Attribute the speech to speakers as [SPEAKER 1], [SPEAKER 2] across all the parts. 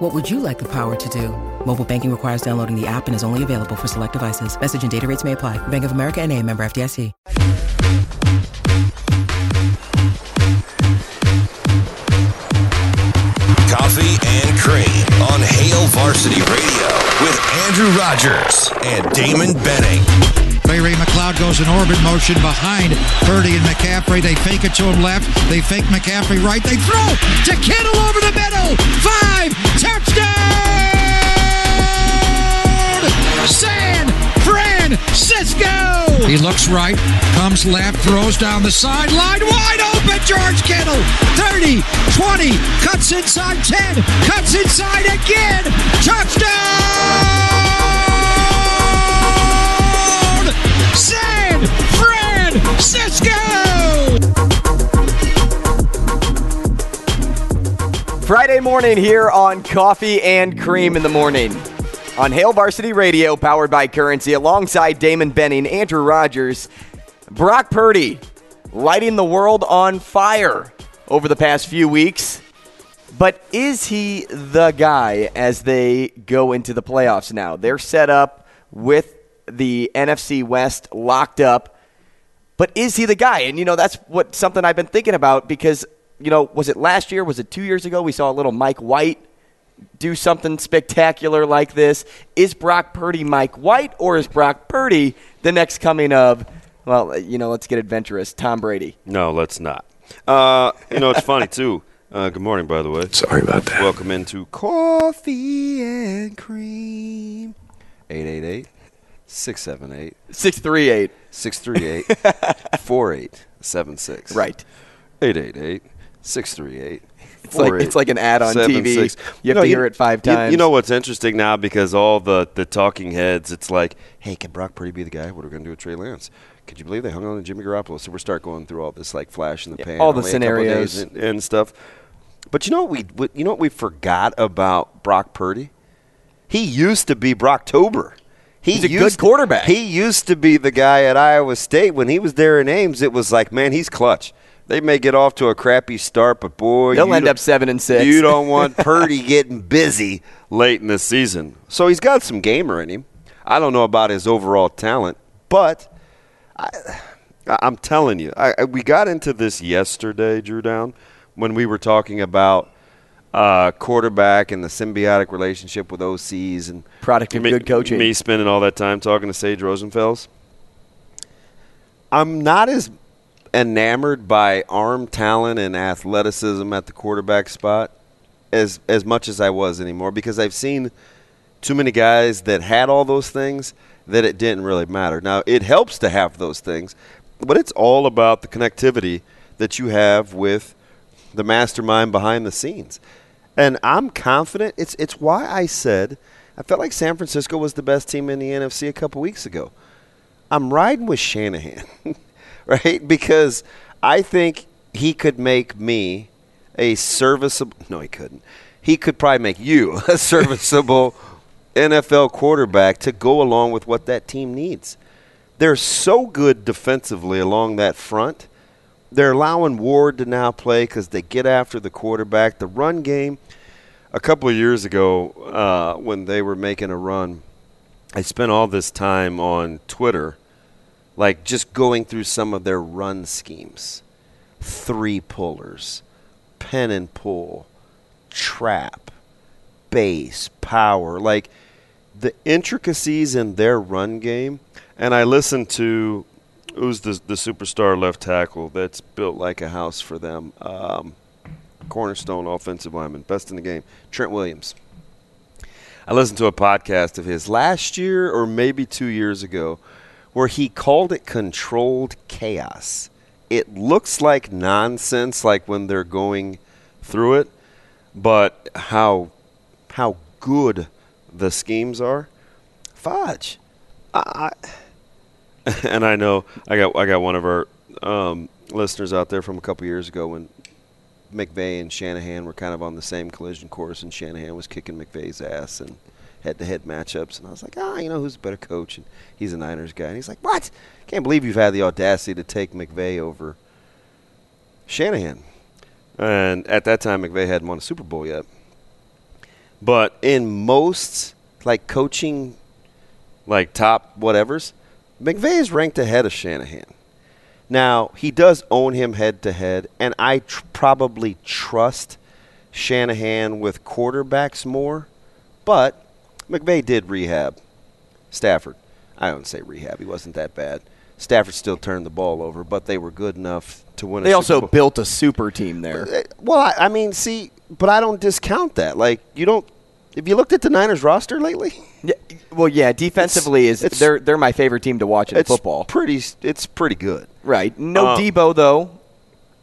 [SPEAKER 1] What would you like the power to do? Mobile banking requires downloading the app and is only available for select devices. Message and data rates may apply. Bank of America and a member FDIC.
[SPEAKER 2] Coffee and Cream on Hail Varsity Radio with Andrew Rogers and Damon Benning.
[SPEAKER 3] Ray Ray McCloud goes in orbit motion behind Purdy and McCaffrey. They fake it to him left. They fake McCaffrey right. They throw to Kittle over the middle. Five touchdown! San Francisco. He looks right, comes left, throws down the sideline, wide open. George Kittle, 30, 20, cuts inside 10, cuts inside again. Touchdown! San Francisco!
[SPEAKER 4] Friday morning here on Coffee and Cream in the Morning. On Hail Varsity Radio, powered by Currency, alongside Damon Benning, Andrew Rogers, Brock Purdy, lighting the world on fire over the past few weeks. But is he the guy as they go into the playoffs now? They're set up with the NFC West locked up. But is he the guy? And you know, that's what something I've been thinking about because, you know, was it last year? Was it two years ago? We saw a little Mike White do something spectacular like this. Is Brock Purdy Mike White or is Brock Purdy the next coming of, well, you know, let's get adventurous, Tom Brady?
[SPEAKER 5] No, let's not. Uh, you know, it's funny, too. Uh, good morning, by the way.
[SPEAKER 6] Sorry about that.
[SPEAKER 5] Welcome into Coffee and Cream. 888 678
[SPEAKER 4] 638.
[SPEAKER 5] 638 4876.
[SPEAKER 4] Right.
[SPEAKER 5] 888 638
[SPEAKER 4] It's like, it's like an ad on TV. You have to hear it five times.
[SPEAKER 5] You, know what's interesting now because all the, the talking heads, it's like, hey, can Brock Purdy be the guy? What are we going to do with Trey Lance? Could you believe they hung on to Jimmy Garoppolo? So we start going through all this like flash in the pan,
[SPEAKER 4] all the
[SPEAKER 5] only a couple of days
[SPEAKER 4] scenarios.
[SPEAKER 5] and, and stuff. But you know what we you know what we forgot about Brock Purdy? He used to be Brocktober. He
[SPEAKER 4] He's a
[SPEAKER 5] used
[SPEAKER 4] good quarterback.
[SPEAKER 5] He used to be the guy at Iowa State when he was there in Ames. It was like, man, he's clutch. They may get off to a crappy start, but boy,
[SPEAKER 4] They'll end up seven and six.
[SPEAKER 5] You don't want Purdy getting busy late in the season. So he's got some gamer in him. I don't know about his overall talent, but I, I'm telling you, I, I- we got into this yesterday, Drew Down, when we were talking about uh, quarterback and the symbiotic relationship with OCs and
[SPEAKER 4] Product of
[SPEAKER 5] me,
[SPEAKER 4] good coaching.
[SPEAKER 5] Me spending all that time talking to Sage Rosenfels. I'm not as enamored by arm talent and athleticism at the quarterback spot as as much as I was anymore because I've seen too many guys that had all those things that it didn't really matter. Now it helps to have those things, but it's all about the connectivity that you have with the mastermind behind the scenes. And I'm confident it's it's why I said I felt like San Francisco was the best team in the NFC a couple weeks ago. I'm riding with Shanahan, right? Because I think he could make me a serviceable. No, he couldn't. He could probably make you a serviceable NFL quarterback to go along with what that team needs. They're so good defensively along that front. They're allowing Ward to now play because they get after the quarterback. The run game, a couple of years ago, uh, when they were making a run, I spent all this time on Twitter, like just going through some of their run schemes three pullers, pin and pull, trap, base, power. Like the intricacies in their run game. And I listened to who's the, the superstar left tackle that's built like a house for them. Um, cornerstone offensive lineman, best in the game, Trent Williams. I listened to a podcast of his last year or maybe two years ago where he called it controlled chaos. It looks like nonsense, like when they're going through it, but how how good the schemes are, fudge. I, I and I know I got I got one of our um, listeners out there from a couple years ago when McVay and Shanahan were kind of on the same collision course, and Shanahan was kicking McVay's ass and head-to-head matchups, and I was like, ah, you know who's a better coach? And he's a Niners guy, and he's like, what? Can't believe you've had the audacity to take McVay over Shanahan. And at that time, McVay hadn't won a Super Bowl yet. But in most like coaching, like top whatevers, McVay is ranked ahead of Shanahan. Now he does own him head to head, and I tr- probably trust Shanahan with quarterbacks more. But McVay did rehab Stafford. I don't say rehab; he wasn't that bad. Stafford still turned the ball over, but they were good enough to win.
[SPEAKER 4] They
[SPEAKER 5] a
[SPEAKER 4] also
[SPEAKER 5] Super Bowl.
[SPEAKER 4] built a super team there.
[SPEAKER 5] Uh, Well, I, I mean, see, but I don't discount that. Like, you don't. If you looked at the Niners roster lately,
[SPEAKER 4] Yeah, well, yeah, defensively is
[SPEAKER 5] it's-
[SPEAKER 4] they're they're my favorite team to watch in
[SPEAKER 5] it's
[SPEAKER 4] football.
[SPEAKER 5] pretty. It's pretty good.
[SPEAKER 4] right. No
[SPEAKER 5] Uh,
[SPEAKER 4] Deebo though,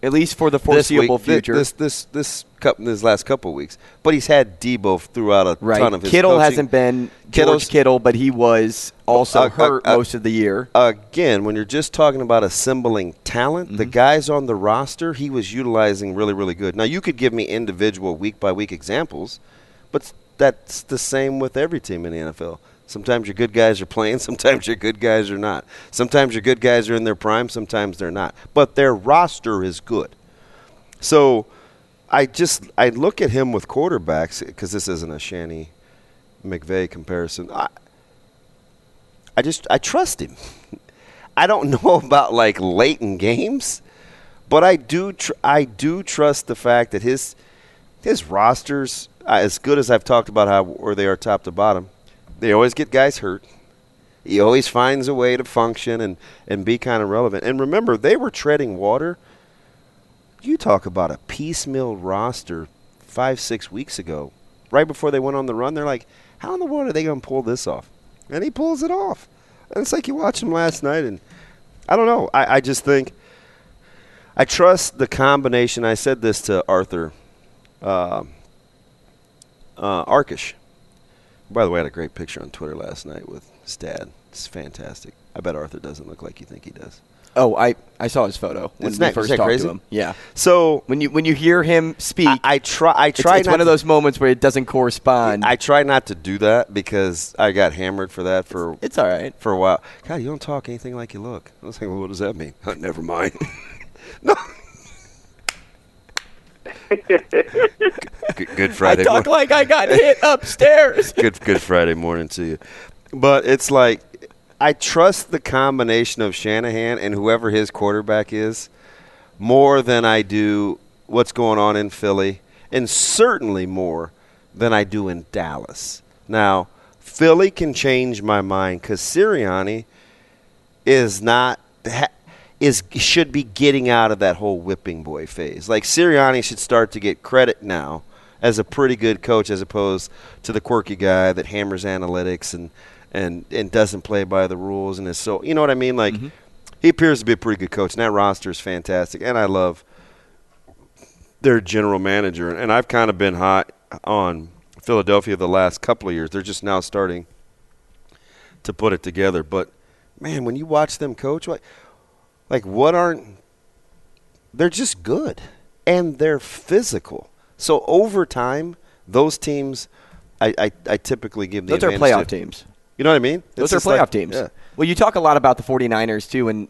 [SPEAKER 4] at least for the
[SPEAKER 5] This
[SPEAKER 4] foreseeable
[SPEAKER 5] week-
[SPEAKER 4] future.
[SPEAKER 5] This this this cup this last couple weeks, but he's had Deebo throughout a
[SPEAKER 4] right.
[SPEAKER 5] ton of his.
[SPEAKER 4] Kittle
[SPEAKER 5] coaching.
[SPEAKER 4] hasn't been George
[SPEAKER 5] Kittle's-
[SPEAKER 4] Kittle, but he was also
[SPEAKER 5] Uh, uh,
[SPEAKER 4] hurt
[SPEAKER 5] uh,
[SPEAKER 4] most of the year.
[SPEAKER 5] again, when you're just talking about assembling talent, the
[SPEAKER 4] Mm-hmm.
[SPEAKER 5] guys on the roster he was utilizing really, really good. Now you could give me individual week by week examples, but that's the same with every team in the NFL. Sometimes your good guys are playing, sometimes your good guys are not. Sometimes your good guys are in their prime, sometimes they're not. But their roster is good. So I just I look at him with quarterbacks because this isn't a Shanny McVay comparison. I, I just I trust him. I don't know about like late in games, but I do tr- I do trust the fact that his his rosters as good as I've talked about how where they are top to bottom, they always get guys hurt. He always finds a way to function and, and be kind of relevant. And remember, they were treading water. You talk about a piecemeal roster five, six weeks ago, right before they went on the run. They're like, how in the world are they going to pull this off? And he pulls it off. And it's like you watched him last night, and I don't know. I, I just think I trust the combination. I said this to Arthur uh, uh, Arkush. By the way, I had a great picture on Twitter last night with his dad. It's fantastic. I bet Arthur doesn't look like you think he does.
[SPEAKER 4] Oh, I, I saw his photo when
[SPEAKER 5] Isn't
[SPEAKER 4] we
[SPEAKER 5] that-
[SPEAKER 4] first
[SPEAKER 5] that
[SPEAKER 4] talked
[SPEAKER 5] crazy?
[SPEAKER 4] to him. Yeah.
[SPEAKER 5] So
[SPEAKER 4] When you when you hear him speak,
[SPEAKER 5] I, I try. I
[SPEAKER 4] it's,
[SPEAKER 5] try.
[SPEAKER 4] it's
[SPEAKER 5] not
[SPEAKER 4] one of those moments where it doesn't correspond.
[SPEAKER 5] I try not to do that because I got hammered for that for
[SPEAKER 4] it's all right.
[SPEAKER 5] for a while. God, you don't talk anything like you look. I was like, well, what does that mean? Never mind. no. Good, good Friday.
[SPEAKER 4] I talk
[SPEAKER 5] morning.
[SPEAKER 4] like I got hit upstairs.
[SPEAKER 5] good good Friday morning to you. But it's like I trust the combination of Shanahan and whoever his quarterback is more than I do what's going on in Philly, and certainly more than I do in Dallas. Now, Philly can change my mind because Sirianni is not ha- is should be getting out of that whole whipping boy phase. Like Sirianni should start to get credit now as a pretty good coach, as opposed to the quirky guy that hammers analytics and and and doesn't play by the rules and is so you know what I mean. Like mm-hmm. he appears to be a pretty good coach, and that roster is fantastic, and I love their general manager. And I've kind of been hot on Philadelphia the last couple of years. They're just now starting to put it together. But man, when you watch them coach, like, like what aren't they're just good and they're physical. So over time, those teams, I, I, I typically give the
[SPEAKER 4] Those are playoff
[SPEAKER 5] to.
[SPEAKER 4] teams.
[SPEAKER 5] You know what I mean?
[SPEAKER 4] Those
[SPEAKER 5] It's
[SPEAKER 4] are playoff
[SPEAKER 5] like-
[SPEAKER 4] teams.
[SPEAKER 5] yeah.
[SPEAKER 4] Well, you talk a lot about the 49ers, too. And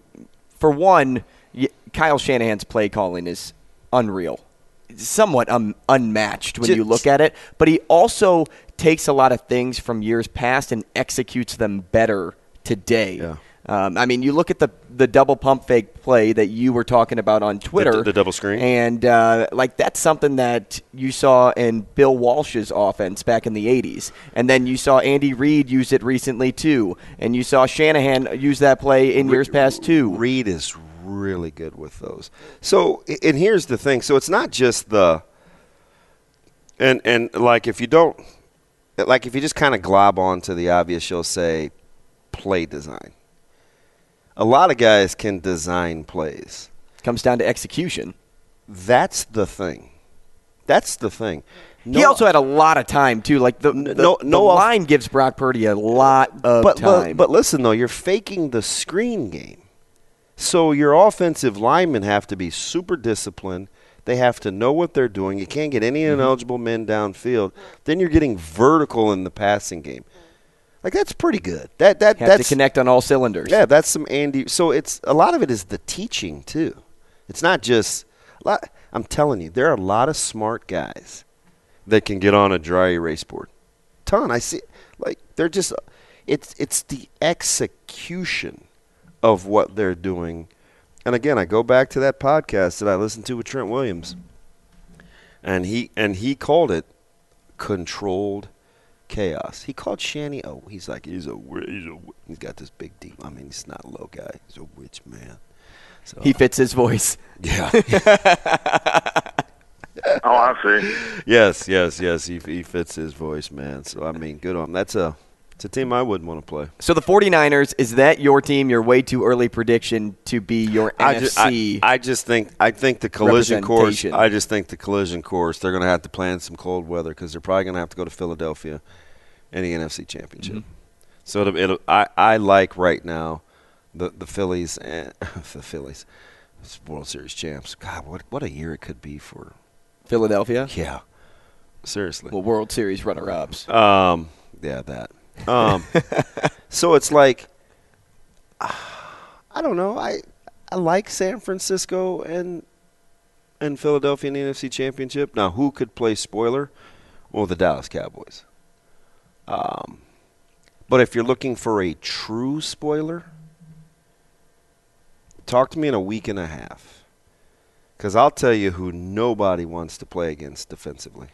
[SPEAKER 4] for one, Kyle Shanahan's play calling is unreal, somewhat um, unmatched when
[SPEAKER 5] Ju-
[SPEAKER 4] you look at it. But he also takes a lot of things from years past and executes them better today.
[SPEAKER 5] Yeah.
[SPEAKER 4] Um, I mean, you look at the the double pump fake play that you were talking about on Twitter,
[SPEAKER 5] the double screen?
[SPEAKER 4] and uh, like that's something that you saw in Bill Walsh's offense back in the '80s, and then you saw Andy Reid use it recently too, and you saw Shanahan use that play in years past too.
[SPEAKER 5] Reed is really good with those. So, and here's the thing. So it's not just the, and and like if you don't, like if you just kind of glob on to the obvious, you'll say play design. A lot of guys can design plays.
[SPEAKER 4] Comes down to execution.
[SPEAKER 5] That's the thing. That's the thing.
[SPEAKER 4] he also had a lot of time too. Like the the,
[SPEAKER 5] no-
[SPEAKER 4] the
[SPEAKER 5] no off-
[SPEAKER 4] line gives Brock Purdy a lot of
[SPEAKER 5] but,
[SPEAKER 4] time.
[SPEAKER 5] But, but listen though, you're faking the screen game. So your offensive linemen have to be super disciplined. They have to know what they're doing. You can't get any
[SPEAKER 4] Mm-hmm.
[SPEAKER 5] ineligible men downfield. Then you're getting vertical in the passing game. Like that's pretty good. That that
[SPEAKER 4] have
[SPEAKER 5] that's
[SPEAKER 4] to connect on all cylinders.
[SPEAKER 5] yeah, that's some Andy. So it's a lot of it is the teaching too. It's not just. a lot- I'm telling you, there are a lot of smart guys that can get on a dry erase board. Ton. I see. Like they're just. It's it's the execution of what they're doing. And again, I go back to that podcast that I listened to with Trent Williams, and he and he called it controlled chaos. He called Shanny Oh, He's like he's a wi- he's a he's got this big deep. I mean, he's not a low guy. He's a rich man. So
[SPEAKER 4] He fits his voice.
[SPEAKER 5] yeah.
[SPEAKER 6] Oh, I see.
[SPEAKER 5] yes, yes, yes. He he fits his voice, man. So I mean, good on. him. That's a it's a team I wouldn't want to play.
[SPEAKER 4] So the 49ers, is that your team, your way too early prediction to be your
[SPEAKER 5] I
[SPEAKER 4] NFC?
[SPEAKER 5] just, I, I just think I think the collision course. I just think the collision course. They're going to have to plan some cold weather because they're probably going to have to go to Philadelphia in the NFC Championship.
[SPEAKER 4] Mm-hmm.
[SPEAKER 5] So it'll, it'll, I I like right now the the Phillies and the Phillies World Series champs. God, what what a year it could be for.
[SPEAKER 4] Philadelphia?
[SPEAKER 5] Yeah, seriously.
[SPEAKER 4] Well, World Series runner-ups.
[SPEAKER 5] Um, yeah, that. Um, so it's like, I don't know. I I like San Francisco and and Philadelphia in the NFC Championship. Now, who could play spoiler? Well, the Dallas Cowboys. Um, but if you're looking for a true spoiler, talk to me in a week and a half. Because I'll tell you who nobody wants to play against defensively.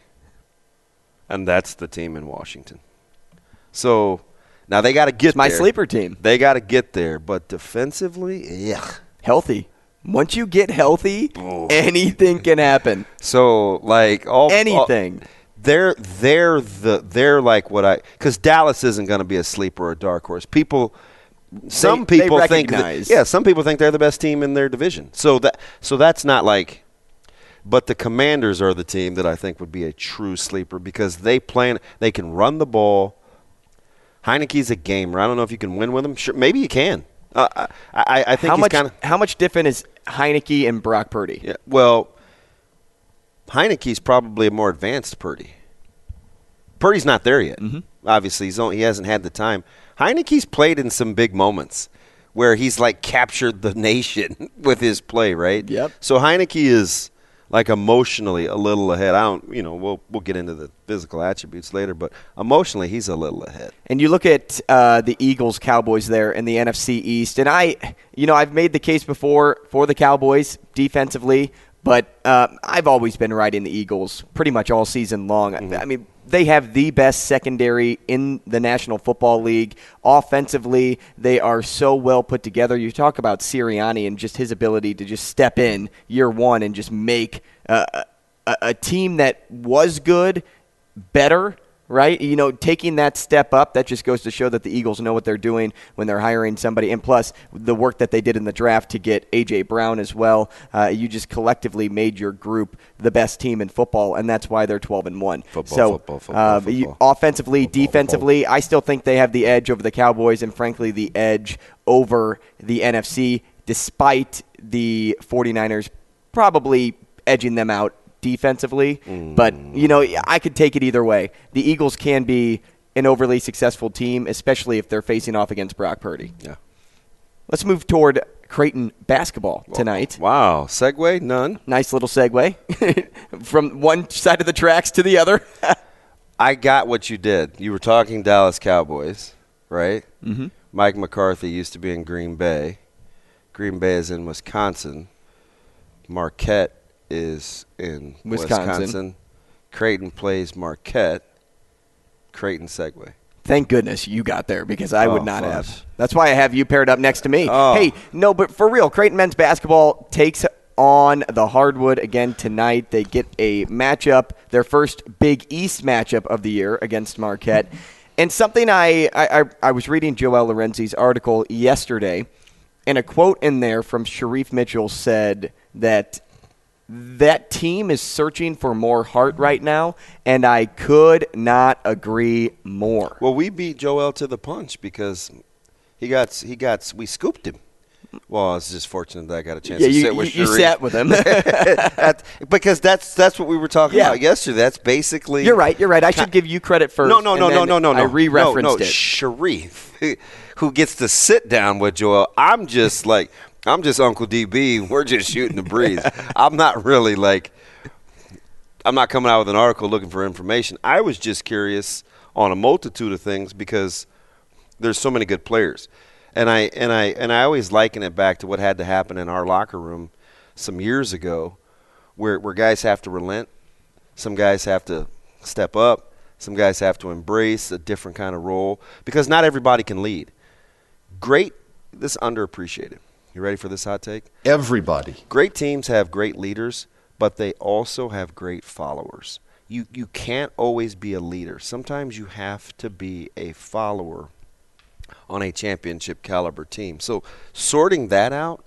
[SPEAKER 5] And that's the team in Washington. So now they got to get
[SPEAKER 4] It's my
[SPEAKER 5] there.
[SPEAKER 4] sleeper team.
[SPEAKER 5] They got to get there, but defensively, yeah.
[SPEAKER 4] Healthy. Once you get healthy, anything can happen.
[SPEAKER 5] So like all
[SPEAKER 4] Anything.
[SPEAKER 5] all- they're they're the they're like what I because Dallas isn't going to be a sleeper or a dark horse. People, some
[SPEAKER 4] they
[SPEAKER 5] people think that, yeah, some people think they're the best team in their division. So that so that's not like. But the Commanders are the team that I think would be a true sleeper because they plan. They can run the ball. Heinicke's a gamer. I don't know if you can win with him. Sure, maybe you can. Uh, I, I, I think
[SPEAKER 4] How
[SPEAKER 5] he's
[SPEAKER 4] much?
[SPEAKER 5] kind of
[SPEAKER 4] How much different is Heinicke and Brock Purdy?
[SPEAKER 5] yeah. Well, Heinicke's probably a more advanced Purdy. Purdy's not there yet.
[SPEAKER 4] Mm-hmm.
[SPEAKER 5] Obviously, he's only, he hasn't had the time. Heinicke's played in some big moments where he's like captured the nation with his play, right?
[SPEAKER 4] Yep.
[SPEAKER 5] So Heinicke is like emotionally a little ahead. I don't, you know, we'll we'll get into the physical attributes later, but emotionally he's a little ahead.
[SPEAKER 4] And you look at uh, the Eagles, Cowboys there in the NFC East, and I, you know, I've made the case before for the Cowboys defensively, but uh, I've always been riding the Eagles pretty much all season long. I mean, they have the best secondary in the National Football League. Offensively, they are so well put together. You talk about Sirianni and just his ability to just step in year one and just make uh, a, a team that was good better right? You know, taking that step up, that just goes to show that the Eagles know what they're doing when they're hiring somebody. And plus, the work that they did in the draft to get A.J. Brown as well, uh, you just collectively made your group the best team in football, and that's why they're 12 and 1.
[SPEAKER 5] Football,
[SPEAKER 4] so,
[SPEAKER 5] football, football,
[SPEAKER 4] uh, you- offensively, defensively, I still think they have the edge over the Cowboys and, frankly, the edge over the NFC, despite the 49ers probably edging them out defensively. But, you know, I could take it either way. The Eagles can be an overly successful team, especially if they're facing off against Brock Purdy.
[SPEAKER 5] Yeah.
[SPEAKER 4] Let's move toward Creighton basketball tonight.
[SPEAKER 5] Wow. Segue? None.
[SPEAKER 4] Nice little segue from one side of the tracks to the other.
[SPEAKER 5] I got what you did. You were talking Dallas Cowboys, right? Mm-hmm. Mike McCarthy used to be in Green Bay. Green Bay is in Wisconsin. Marquette is in
[SPEAKER 4] Wisconsin.
[SPEAKER 5] Wisconsin. Creighton plays Marquette. Creighton segue.
[SPEAKER 4] Thank goodness you got there because I would
[SPEAKER 5] Oh,
[SPEAKER 4] not
[SPEAKER 5] fudge.
[SPEAKER 4] have. That's why I have you paired up next to me.
[SPEAKER 5] Oh.
[SPEAKER 4] Hey, no, but for real, Creighton men's basketball takes on the hardwood again tonight. They get a matchup, their first Big East matchup of the year against Marquette. And something I, I- I was reading Joel Lorenzi's article yesterday, and a quote in there from Shereef Mitchell said that that team is searching for more heart right now, and I could not agree more.
[SPEAKER 5] Well, we beat Joel to the punch because he got he got we scooped him. Well, I was just fortunate that I got a chance
[SPEAKER 4] Yeah,
[SPEAKER 5] to
[SPEAKER 4] you,
[SPEAKER 5] sit with
[SPEAKER 4] you, you sat with him.
[SPEAKER 5] That- because that's that's what we were talking
[SPEAKER 4] Yeah.
[SPEAKER 5] about yesterday. That's basically
[SPEAKER 4] You're right. You're right. I should give you credit first.
[SPEAKER 5] No, no, no, no, no, no, no.
[SPEAKER 4] I re-referenced
[SPEAKER 5] no, no.
[SPEAKER 4] it.
[SPEAKER 5] Shereef, who gets to sit down with Joel. I'm just like I'm just Uncle DB. We're just shooting the breeze. I'm not really like I'm not coming out with an article looking for information. I was just curious on a multitude of things because there's so many good players. And I and I and I always liken it back to what had to happen in our locker room some years ago where where guys have to relent, some guys have to step up, some guys have to embrace a different kind of role because not everybody can lead. Great this underappreciated. You ready for this hot take?
[SPEAKER 6] Everybody.
[SPEAKER 5] Great teams have great leaders, but they also have great followers. You you can't always be a leader. Sometimes you have to be a follower on a championship caliber team. So sorting that out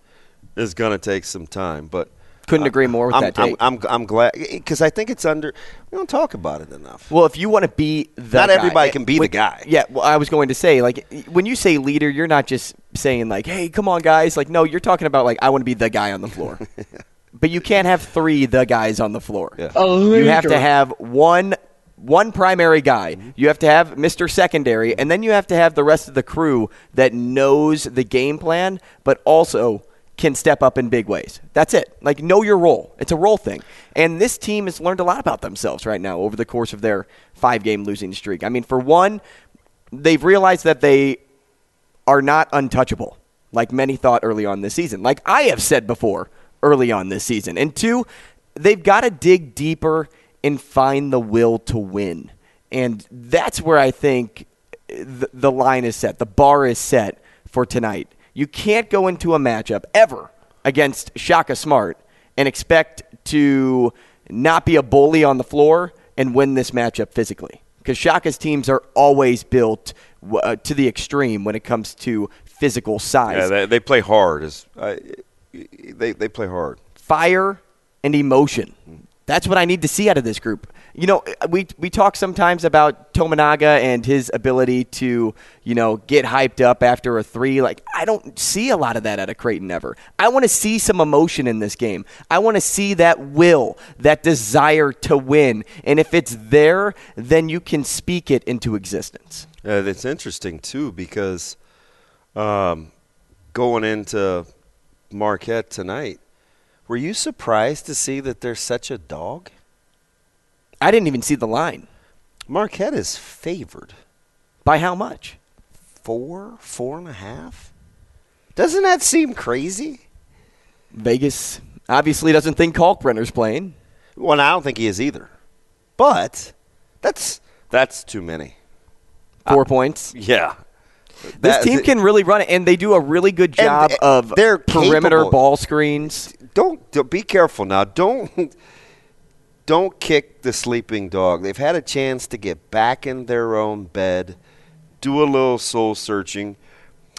[SPEAKER 5] is going to take some time, but
[SPEAKER 4] Couldn't agree more with
[SPEAKER 5] I'm,
[SPEAKER 4] that
[SPEAKER 5] I'm,
[SPEAKER 4] take.
[SPEAKER 5] I'm, I'm glad because I think it's under. We don't talk about it enough.
[SPEAKER 4] Well, if you want to be the
[SPEAKER 5] Not
[SPEAKER 4] guy-
[SPEAKER 5] everybody eh, can be the guy.
[SPEAKER 4] Yeah, well, I was going to say like when you say leader, you're not just saying like, "Hey, come on, guys!" Like, no, you're talking about like, I want to be the guy on the floor. but you can't have three the guys on the floor.
[SPEAKER 5] Yeah.
[SPEAKER 4] You have to have one one primary guy.
[SPEAKER 5] Mm-hmm.
[SPEAKER 4] You have to have Mr. Secondary, and then you have to have the rest of the crew that knows the game plan, but also can step up in big ways. That's it. Like know your role. It's a role thing. And this team has learned a lot about themselves right now over the course of their five game losing streak. I mean, for one, they've realized that they are not untouchable like many thought early on this season. Like I have said before early on this season. And two, they've got to dig deeper and find the will to win. And that's where I think the, the line is set. The bar is set for tonight. You can't go into a matchup ever against Shaka Smart and expect to not be a bully on the floor and win this matchup physically. Because Shaka's teams are always built uh, to the extreme when it comes to physical size.
[SPEAKER 5] Yeah, they, they play hard. As I, they they play hard.
[SPEAKER 4] fire and emotion. That's what I need to see out of this group. You know, we we talk sometimes about Tominaga and his ability to, you know, get hyped up after a three. Like I don't see a lot of that out of Creighton ever. I want to see some emotion in this game. I want to see that will, that desire to win. And if it's there, then you can speak it into existence.
[SPEAKER 5] Uh, it's interesting too because um, going into Marquette tonight, were you surprised to see that they're such a dog?
[SPEAKER 4] I didn't even see the line.
[SPEAKER 5] Marquette is favored
[SPEAKER 4] By how much?
[SPEAKER 5] four, four and a half. Doesn't that seem crazy?
[SPEAKER 4] Vegas obviously doesn't think Kalkbrenner's playing.
[SPEAKER 5] Well, I don't think he is either. But that's that's too many.
[SPEAKER 4] Four points.
[SPEAKER 5] Uh, yeah.
[SPEAKER 4] This
[SPEAKER 5] That-
[SPEAKER 4] team can really run it, and they do a really good
[SPEAKER 5] And
[SPEAKER 4] job
[SPEAKER 5] eh,
[SPEAKER 4] of
[SPEAKER 5] they're
[SPEAKER 4] perimeter
[SPEAKER 5] capable.
[SPEAKER 4] ball screens.
[SPEAKER 5] don't, don't be careful now. Don't don't kick the sleeping dog. They've had a chance to get back in their own bed, do a little soul searching,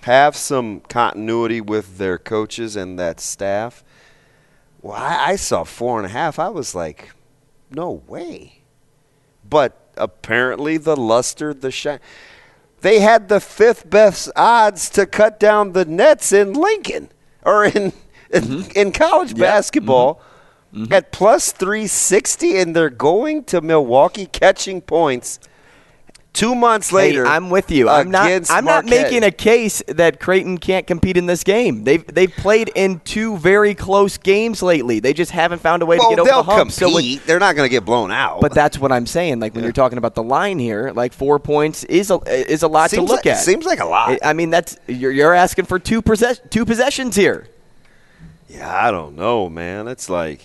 [SPEAKER 5] have some continuity with their coaches and that staff. Well, I, I saw four and a half. I was like, no way. But apparently, the luster, the shine. They had the fifth best odds to cut down the Nets in Lincoln or in in, mm-hmm. in college mm-hmm. basketball Mm-hmm. at plus 360, and they're going to Milwaukee catching points two months later.
[SPEAKER 4] Hey, I'm with you. I'm not. I'm not making a case that Creighton can't compete in this game. They've they've played in two very close games lately. They just haven't found a way
[SPEAKER 5] well,
[SPEAKER 4] to get over the hump.
[SPEAKER 5] compete.
[SPEAKER 4] So when-
[SPEAKER 5] they're not going to get blown out.
[SPEAKER 4] but that's what I'm saying. Like when you're talking about the line here, like four points is a is a lot
[SPEAKER 5] Seems
[SPEAKER 4] to look
[SPEAKER 5] like-
[SPEAKER 4] at.
[SPEAKER 5] seems like a lot.
[SPEAKER 4] I mean, that's you're you're asking for two possess, two possessions here.
[SPEAKER 5] yeah, I don't know, man. It's like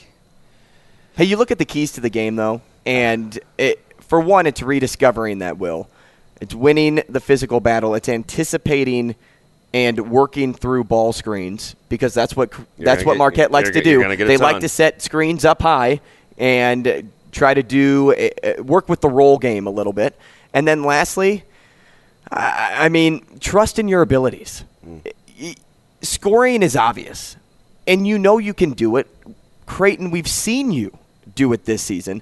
[SPEAKER 4] Hey, you look at the keys to the game though, and it, for one, it's rediscovering that will. It's winning the physical battle. It's anticipating and working through ball screens because that's what
[SPEAKER 5] You're
[SPEAKER 4] that's what
[SPEAKER 5] get-
[SPEAKER 4] Marquette likes to do.
[SPEAKER 5] get
[SPEAKER 4] They like to set screens up high and try to do uh, work with the roll game a little bit. And then lastly, I, I mean, trust in your abilities.
[SPEAKER 5] Mm.
[SPEAKER 4] Scoring is obvious, and you know you can do it. Creighton, we've seen you do it this season.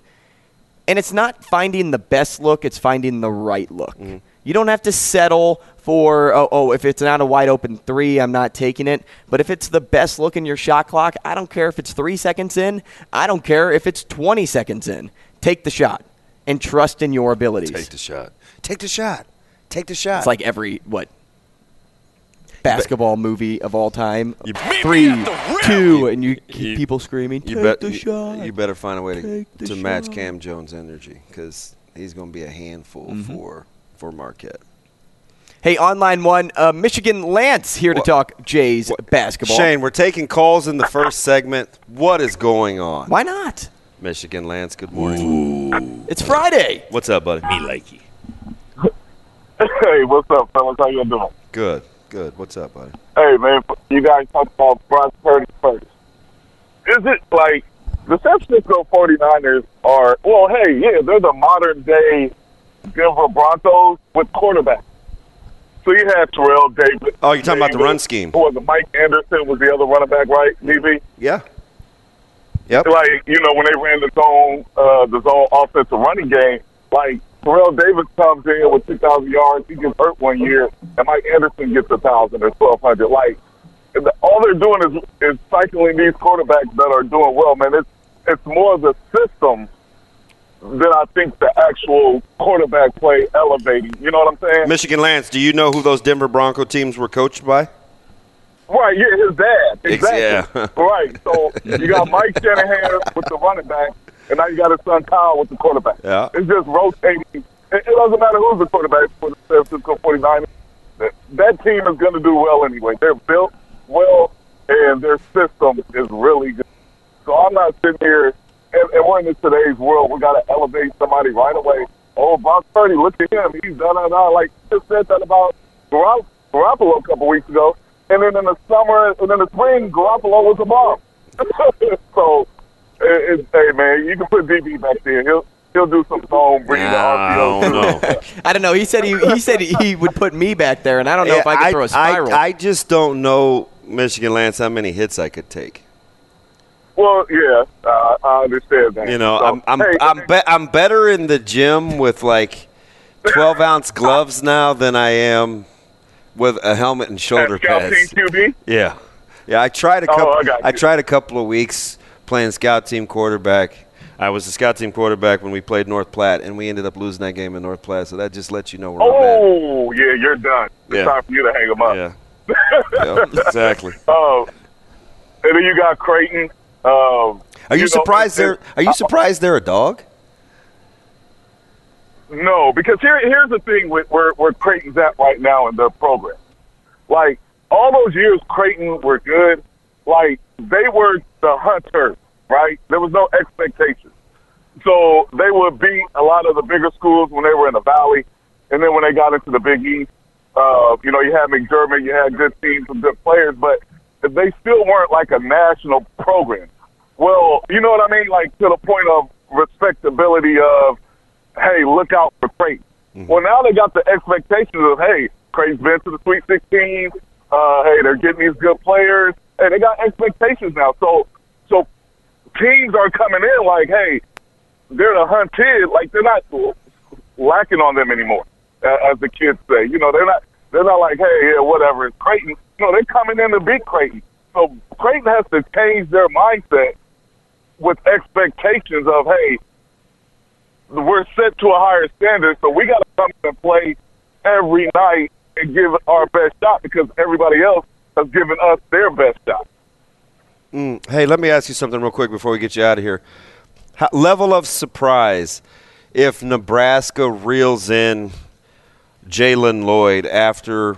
[SPEAKER 4] And it's not finding the best look, it's finding the right look.
[SPEAKER 5] Mm-hmm.
[SPEAKER 4] You don't have to settle for, oh, oh, if it's not a wide open three, I'm not taking it. But if it's the best look in your shot clock, I don't care if it's three seconds in, I don't care if it's 20 seconds in. Take the shot and trust in your abilities.
[SPEAKER 5] Take the shot. Take the shot. Take the shot.
[SPEAKER 4] It's like every, what, basketball movie of all time.
[SPEAKER 5] You-
[SPEAKER 4] Three, two,
[SPEAKER 5] You-
[SPEAKER 4] and you,
[SPEAKER 5] you-
[SPEAKER 4] people screaming,
[SPEAKER 5] you
[SPEAKER 4] take
[SPEAKER 5] bet
[SPEAKER 4] the
[SPEAKER 5] you,
[SPEAKER 4] shot.
[SPEAKER 5] you better find a way to,
[SPEAKER 4] Take the
[SPEAKER 5] to match
[SPEAKER 4] shot.
[SPEAKER 5] Cam Jones' energy because he's going to be a handful
[SPEAKER 4] Mm-hmm.
[SPEAKER 5] for for Marquette.
[SPEAKER 4] Hey, online one, uh, Michigan Lance here to talk Jays basketball.
[SPEAKER 5] Shane, we're taking calls in the first segment. What is going on?
[SPEAKER 4] Why not?
[SPEAKER 5] Michigan Lance, good morning.
[SPEAKER 4] It's Friday.
[SPEAKER 5] What's up, buddy?
[SPEAKER 6] Me likey.
[SPEAKER 7] Hey, what's up, fellas? How you doing?
[SPEAKER 5] Good, good. What's up, buddy?
[SPEAKER 7] Hey, man, you guys talk about Brock Purdy first. Is it like the San Francisco 49ers are, well, hey, yeah, they're the modern day Denver Broncos with quarterbacks. So you had Terrell Davis.
[SPEAKER 5] Oh, you're talking about the run scheme.
[SPEAKER 7] Was it? Mike Anderson was the other running back, right? DB?
[SPEAKER 5] Yeah. Yep.
[SPEAKER 7] like you know when they ran the zone uh the zone offensive running game like Terrell Davis comes in with two thousand yards he gets hurt one year and Mike Anderson gets a thousand or twelve hundred like and the, all they're doing is is cycling these quarterbacks that are doing well man it's it's more the system than I think the actual quarterback play elevating you know what I'm saying
[SPEAKER 5] Michigan Lance, do you know who those Denver Bronco teams were coached by?
[SPEAKER 7] Right, yeah, his dad. Exactly.
[SPEAKER 5] yeah.
[SPEAKER 7] right. So you got Mike Shanahan with the running back, and now you got his son Kyle with the quarterback.
[SPEAKER 5] Yeah.
[SPEAKER 7] It's just rotating. It, it doesn't matter who's the quarterback for the San Francisco 49ers. That, that team is going to do well anyway. They're built well, and their system is really good. So I'm not sitting here, and, and we're in this today's world. We got to elevate somebody right away. Oh, Brock Purdy, look at him. He's da da da. Like just said that about Garop- Garoppolo a couple weeks ago. And then in the summer, and in the spring, Garoppolo was a bomb. so, it, it, hey man, you can put DB back there. He'll he'll do some zone, bring the
[SPEAKER 5] I don't know.
[SPEAKER 4] I don't know. He said he, he said he would put me back there, and I don't know if I could throw a spiral.
[SPEAKER 5] I, I just don't know, Michigan Lance, how many hits I could take.
[SPEAKER 7] Well, yeah, uh, I understand that.
[SPEAKER 5] You know,
[SPEAKER 7] So,
[SPEAKER 5] I'm I'm
[SPEAKER 7] hey,
[SPEAKER 5] I'm, be- I'm better in the gym with like 12 ounce gloves now than I am with a helmet and shoulder
[SPEAKER 7] at
[SPEAKER 5] pads.
[SPEAKER 7] QB.
[SPEAKER 5] Yeah, yeah. I tried a
[SPEAKER 7] Oh,
[SPEAKER 5] couple.
[SPEAKER 7] I
[SPEAKER 5] tried a couple of weeks playing scout team quarterback. I was the scout team quarterback when we played North Platte, and we ended up losing that game in North Platte. So that just lets you know where
[SPEAKER 7] Oh, yeah, you're done. It's
[SPEAKER 5] Yeah.
[SPEAKER 7] time for you to hang them up.
[SPEAKER 5] Yeah, yeah, exactly.
[SPEAKER 7] Oh, and then you got Creighton. Um,
[SPEAKER 5] Are you,
[SPEAKER 7] know,
[SPEAKER 5] surprised
[SPEAKER 7] and-
[SPEAKER 5] they're Are you surprised they're a dog?
[SPEAKER 7] No, because here, here's the thing with where, where Creighton's at right now in their program. Like all those years, Creighton were good. Like they were the hunters, right? There was no expectations, so they would beat a lot of the bigger schools when they were in the Valley, and then when they got into the Big East, uh, you know, you had McDermott, you had good teams and good players, but they still weren't like a national program. Well, you know what I mean? Like to the point of respectability of hey, look out for Creighton. Well, now they got the expectations of, hey, Creighton's been to the Sweet 16. Uh, hey, they're getting these good players. Hey, they got expectations now. So teams are coming in like, hey, they're the hunted. Like they're not lacking on them anymore, uh, as the kids say. You know, they're not. They're not like, hey, yeah, whatever. It's Creighton. No, they're coming in to beat Creighton. So Creighton has to change their mindset with expectations of, hey, we're set to a higher standard, so we got to come and play every night and give our best shot because everybody else has given us their best shot.
[SPEAKER 5] Hey, let me ask you something real quick before we get you out of here. How, level of surprise if Nebraska reels in Jalen Lloyd after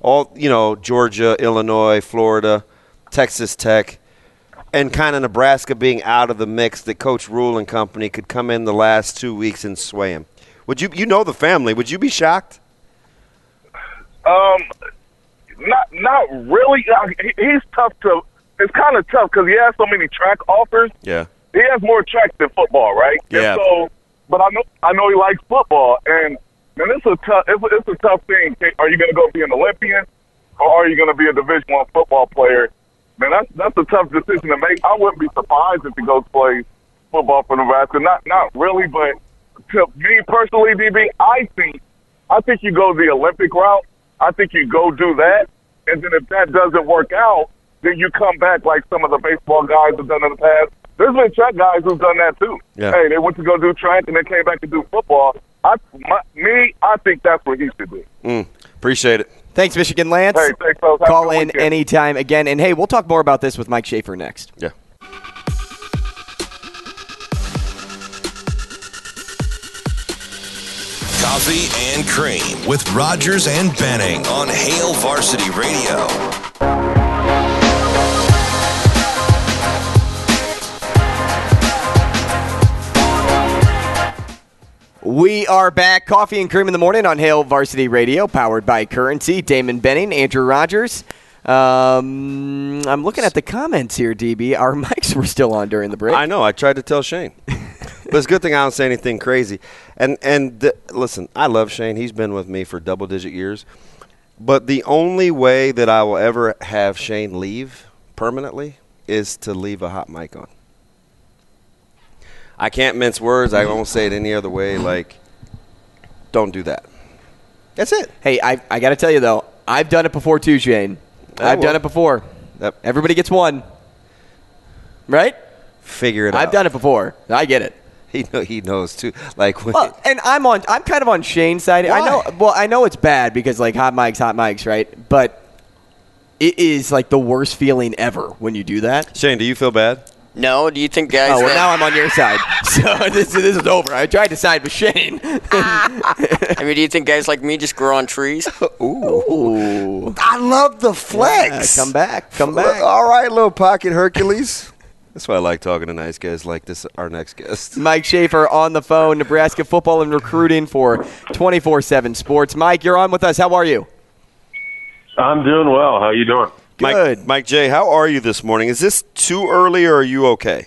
[SPEAKER 5] all, you know, Georgia, Illinois, Florida, Texas Tech, and kind of Nebraska being out of the mix that Coach Rhule and company could come in the last two weeks and sway him. Would you, you know the family, would you be shocked?
[SPEAKER 7] Um, not not really. Uh, He's tough to. It's kind of tough because he has so many track offers.
[SPEAKER 5] Yeah.
[SPEAKER 7] He has more track than football, right? And
[SPEAKER 5] Yeah.
[SPEAKER 7] so, but I know I know he likes football, and and it's a tough it's a, it's a tough thing. Are you going to go be an Olympian, or are you going to be a Division One football player man, that's that's a tough decision to make. I wouldn't be surprised if he goes play football for Nebraska. Not not really, but to me personally, DB, I think I think you go the Olympic route. I think you go do that, and then if that doesn't work out, then you come back like some of the baseball guys have done in the past. There's been track guys who've done that too.
[SPEAKER 5] Yeah.
[SPEAKER 7] Hey, they went to go do track and then came back to do football. I, my, me, I think that's what he should do.
[SPEAKER 5] Mm, appreciate it.
[SPEAKER 4] Thanks, Michigan Lance.
[SPEAKER 7] Hey, thanks, fellas. Have a
[SPEAKER 4] Call in
[SPEAKER 7] weekend.
[SPEAKER 4] anytime again. And hey, we'll talk more about this with Mike Schaefer next.
[SPEAKER 5] Yeah.
[SPEAKER 2] Coffee and Cream with Rogers and Benning on Hail Varsity Radio.
[SPEAKER 4] We are back. Coffee and cream in the morning on Hail Varsity Radio, powered by Currency. Damon Benning, Andrew Rogers. Um, I'm looking at the comments here, DB. Our mics were still on during the break.
[SPEAKER 5] I know. I tried to tell Shane, but it's a good thing I don't say anything crazy. And and listen, I love Shane. He's been with me for double digit years. But the only way that I will ever have Shane leave permanently is to leave a hot mic on. I can't mince words. I won't say it any other way. Like, don't do that. That's it.
[SPEAKER 4] Hey, I, I got to tell you, though, I've done it before too, Shane.
[SPEAKER 5] Oh,
[SPEAKER 4] I've
[SPEAKER 5] well.
[SPEAKER 4] done it before.
[SPEAKER 5] Yep.
[SPEAKER 4] Everybody gets one. Right?
[SPEAKER 5] Figure it out.
[SPEAKER 4] I've done it before. I get it.
[SPEAKER 5] He know, he knows too. Like when
[SPEAKER 4] Well, and I'm on. I'm kind of on Shane's side. I know. Well, I know it's bad because like hot mics, hot mics, right? But it is like the worst feeling ever when you do that.
[SPEAKER 5] Shane, do you feel bad?
[SPEAKER 6] No, do you think guys?
[SPEAKER 4] Oh well,
[SPEAKER 6] that-
[SPEAKER 4] now I'm on your side. So this this is over. I tried to side with Shane.
[SPEAKER 6] I mean, do you think guys like me just grow on trees?
[SPEAKER 4] Ooh.
[SPEAKER 5] I love the flex.
[SPEAKER 4] Yeah, come back. Come back.
[SPEAKER 5] All right, little pocket Hercules. That's why I like talking to nice guys like this. Our next guest.
[SPEAKER 4] Mike Schaefer on the phone, Nebraska football and recruiting for 24 7 Sports. Mike, you're on with us. How are you?
[SPEAKER 8] I'm doing well. How you doing?
[SPEAKER 4] Good.
[SPEAKER 5] Mike, Mike J, how are you this morning? Is this too early or are you okay?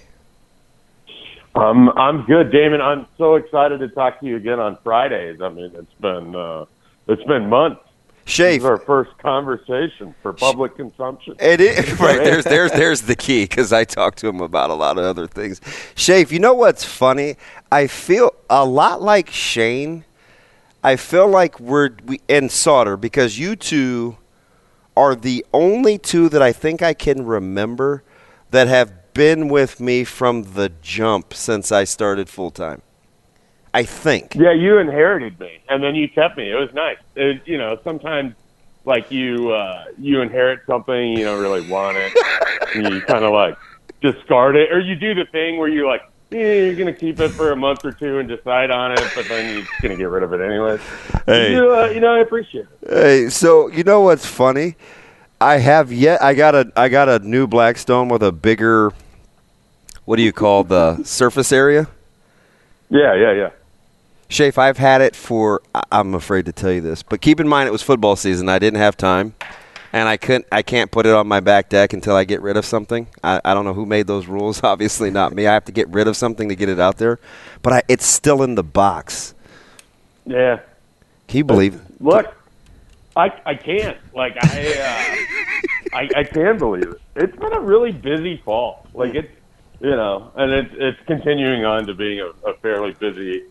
[SPEAKER 8] Um, I'm good, Damon. I'm so excited to talk to you again on Fridays. I mean, it's been uh, it's been months. This
[SPEAKER 5] Shafe,
[SPEAKER 8] is our first conversation for public consumption.
[SPEAKER 5] It is right. There's there's there's the key because I talked to him about a lot of other things. Shafe, you know what's funny? I feel a lot like Shane. I feel like we're we and Sauter because you two are the only two that I think I can remember that have been with me from the jump since I started full time. I think.
[SPEAKER 8] Yeah, you inherited me, and then you kept me. It was nice. It, you know, sometimes like you uh, you inherit something you don't really want it, and you kind of like discard it, or you do the thing where you're like, you're gonna keep it for a month or two and decide on it, but then you're gonna get rid of it anyways.
[SPEAKER 5] Hey.
[SPEAKER 8] You, uh, you know, I appreciate it.
[SPEAKER 5] Hey, so you know what's funny? I have yet. I got a. I got a new Blackstone with a bigger. What do you call the surface area?
[SPEAKER 8] Yeah, yeah, yeah.
[SPEAKER 5] Shafe, I've had it for. I'm afraid to tell you this, but keep in mind it was football season. I didn't have time, and I couldn't. I can't put it on my back deck until I get rid of something. I, I don't know who made those rules. Obviously not me. I have to get rid of something to get it out there, but I, it's still in the box.
[SPEAKER 8] Yeah.
[SPEAKER 5] Can you believe? It?
[SPEAKER 8] Look, I I can't. Like I uh, I I can believe it. It's been a really busy fall. Like it's you know, and it's it's continuing on to being a, a fairly busy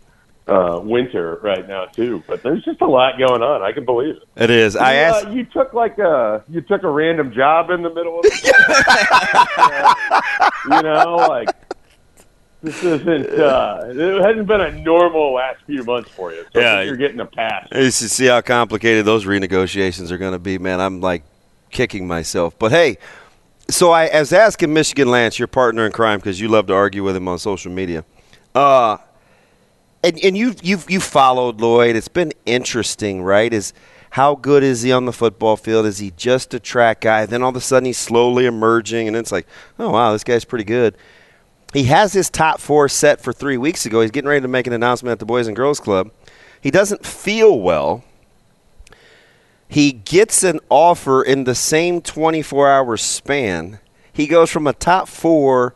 [SPEAKER 8] uh, winter right now too. But there's just a lot going on. I can believe it.
[SPEAKER 5] It is. I
[SPEAKER 8] you,
[SPEAKER 5] asked.
[SPEAKER 8] uh, you took like a you took a random job in the middle of the you know like. This isn't. Uh, it hasn't been a normal last few months for you. So
[SPEAKER 5] Yeah.
[SPEAKER 8] you're getting a pass.
[SPEAKER 5] You see how complicated those renegotiations are going to be, man. I'm like kicking myself. But hey, so I, I was asking Michigan Lance, your partner in crime, because you love to argue with him on social media. Uh, and and you you've you followed Lloyd. It's been interesting, right? Is how good is he on the football field? Is he just a track guy? Then all of a sudden he's slowly emerging, and it's like, oh wow, this guy's pretty good. He has his top four set for three weeks ago. He's getting ready to make an announcement at the Boys and Girls Club. He doesn't feel well. He gets an offer in the same 24 hour span. He goes from a top four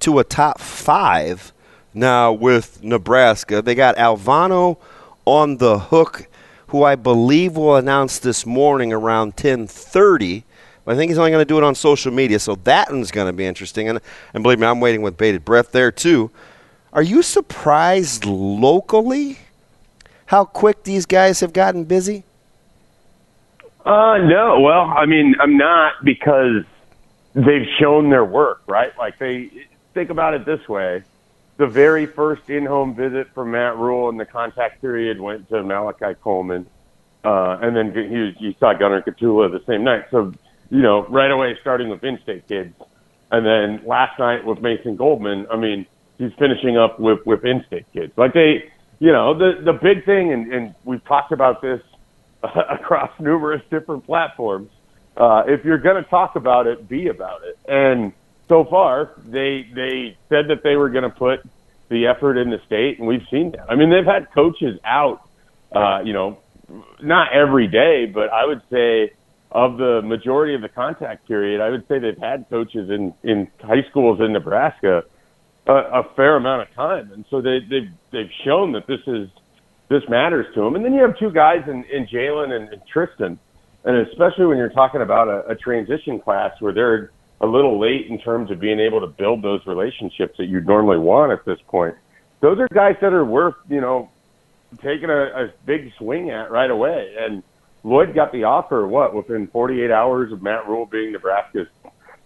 [SPEAKER 5] to a top five now with Nebraska. They got Alvano on the hook, who I believe will announce this morning around 1030 But I think he's only going to do it on social media, so that one's going to be interesting. And, and believe me, I'm waiting with bated breath there, too. Are you surprised locally how quick these guys have gotten busy?
[SPEAKER 8] Uh, no. Well, I mean, I'm not because they've shown their work, right? Like they think about it this way: the very first in-home visit from Matt Rhule in the contact period went to Malachi Coleman, uh, and then he you saw Gunnar Gottula the same night. So you know, right away starting with in-state kids, and then last night with Mason Goldman. I mean, he's finishing up with with in-state kids. Like they, you know, the the big thing, and, and we've talked about this across numerous different platforms. Uh, if you're going to talk about it, be about it. And so far, they they said that they were going to put the effort in the state, and we've seen that. I mean, they've had coaches out, uh, you know, not every day, but I would say of the majority of the contact period, I would say they've had coaches in in high schools in Nebraska a, a fair amount of time, and so they they've they've shown that this is this matters to them. And then you have two guys in, in Jalen and, and Tristan, and especially when you're talking about a, a transition class where they're a little late in terms of being able to build those relationships that you'd normally want at this point. Those are guys that are worth, you know, taking a, a big swing at right away. And Lloyd got the offer, what, within 48 hours of Matt Rhule being Nebraska's,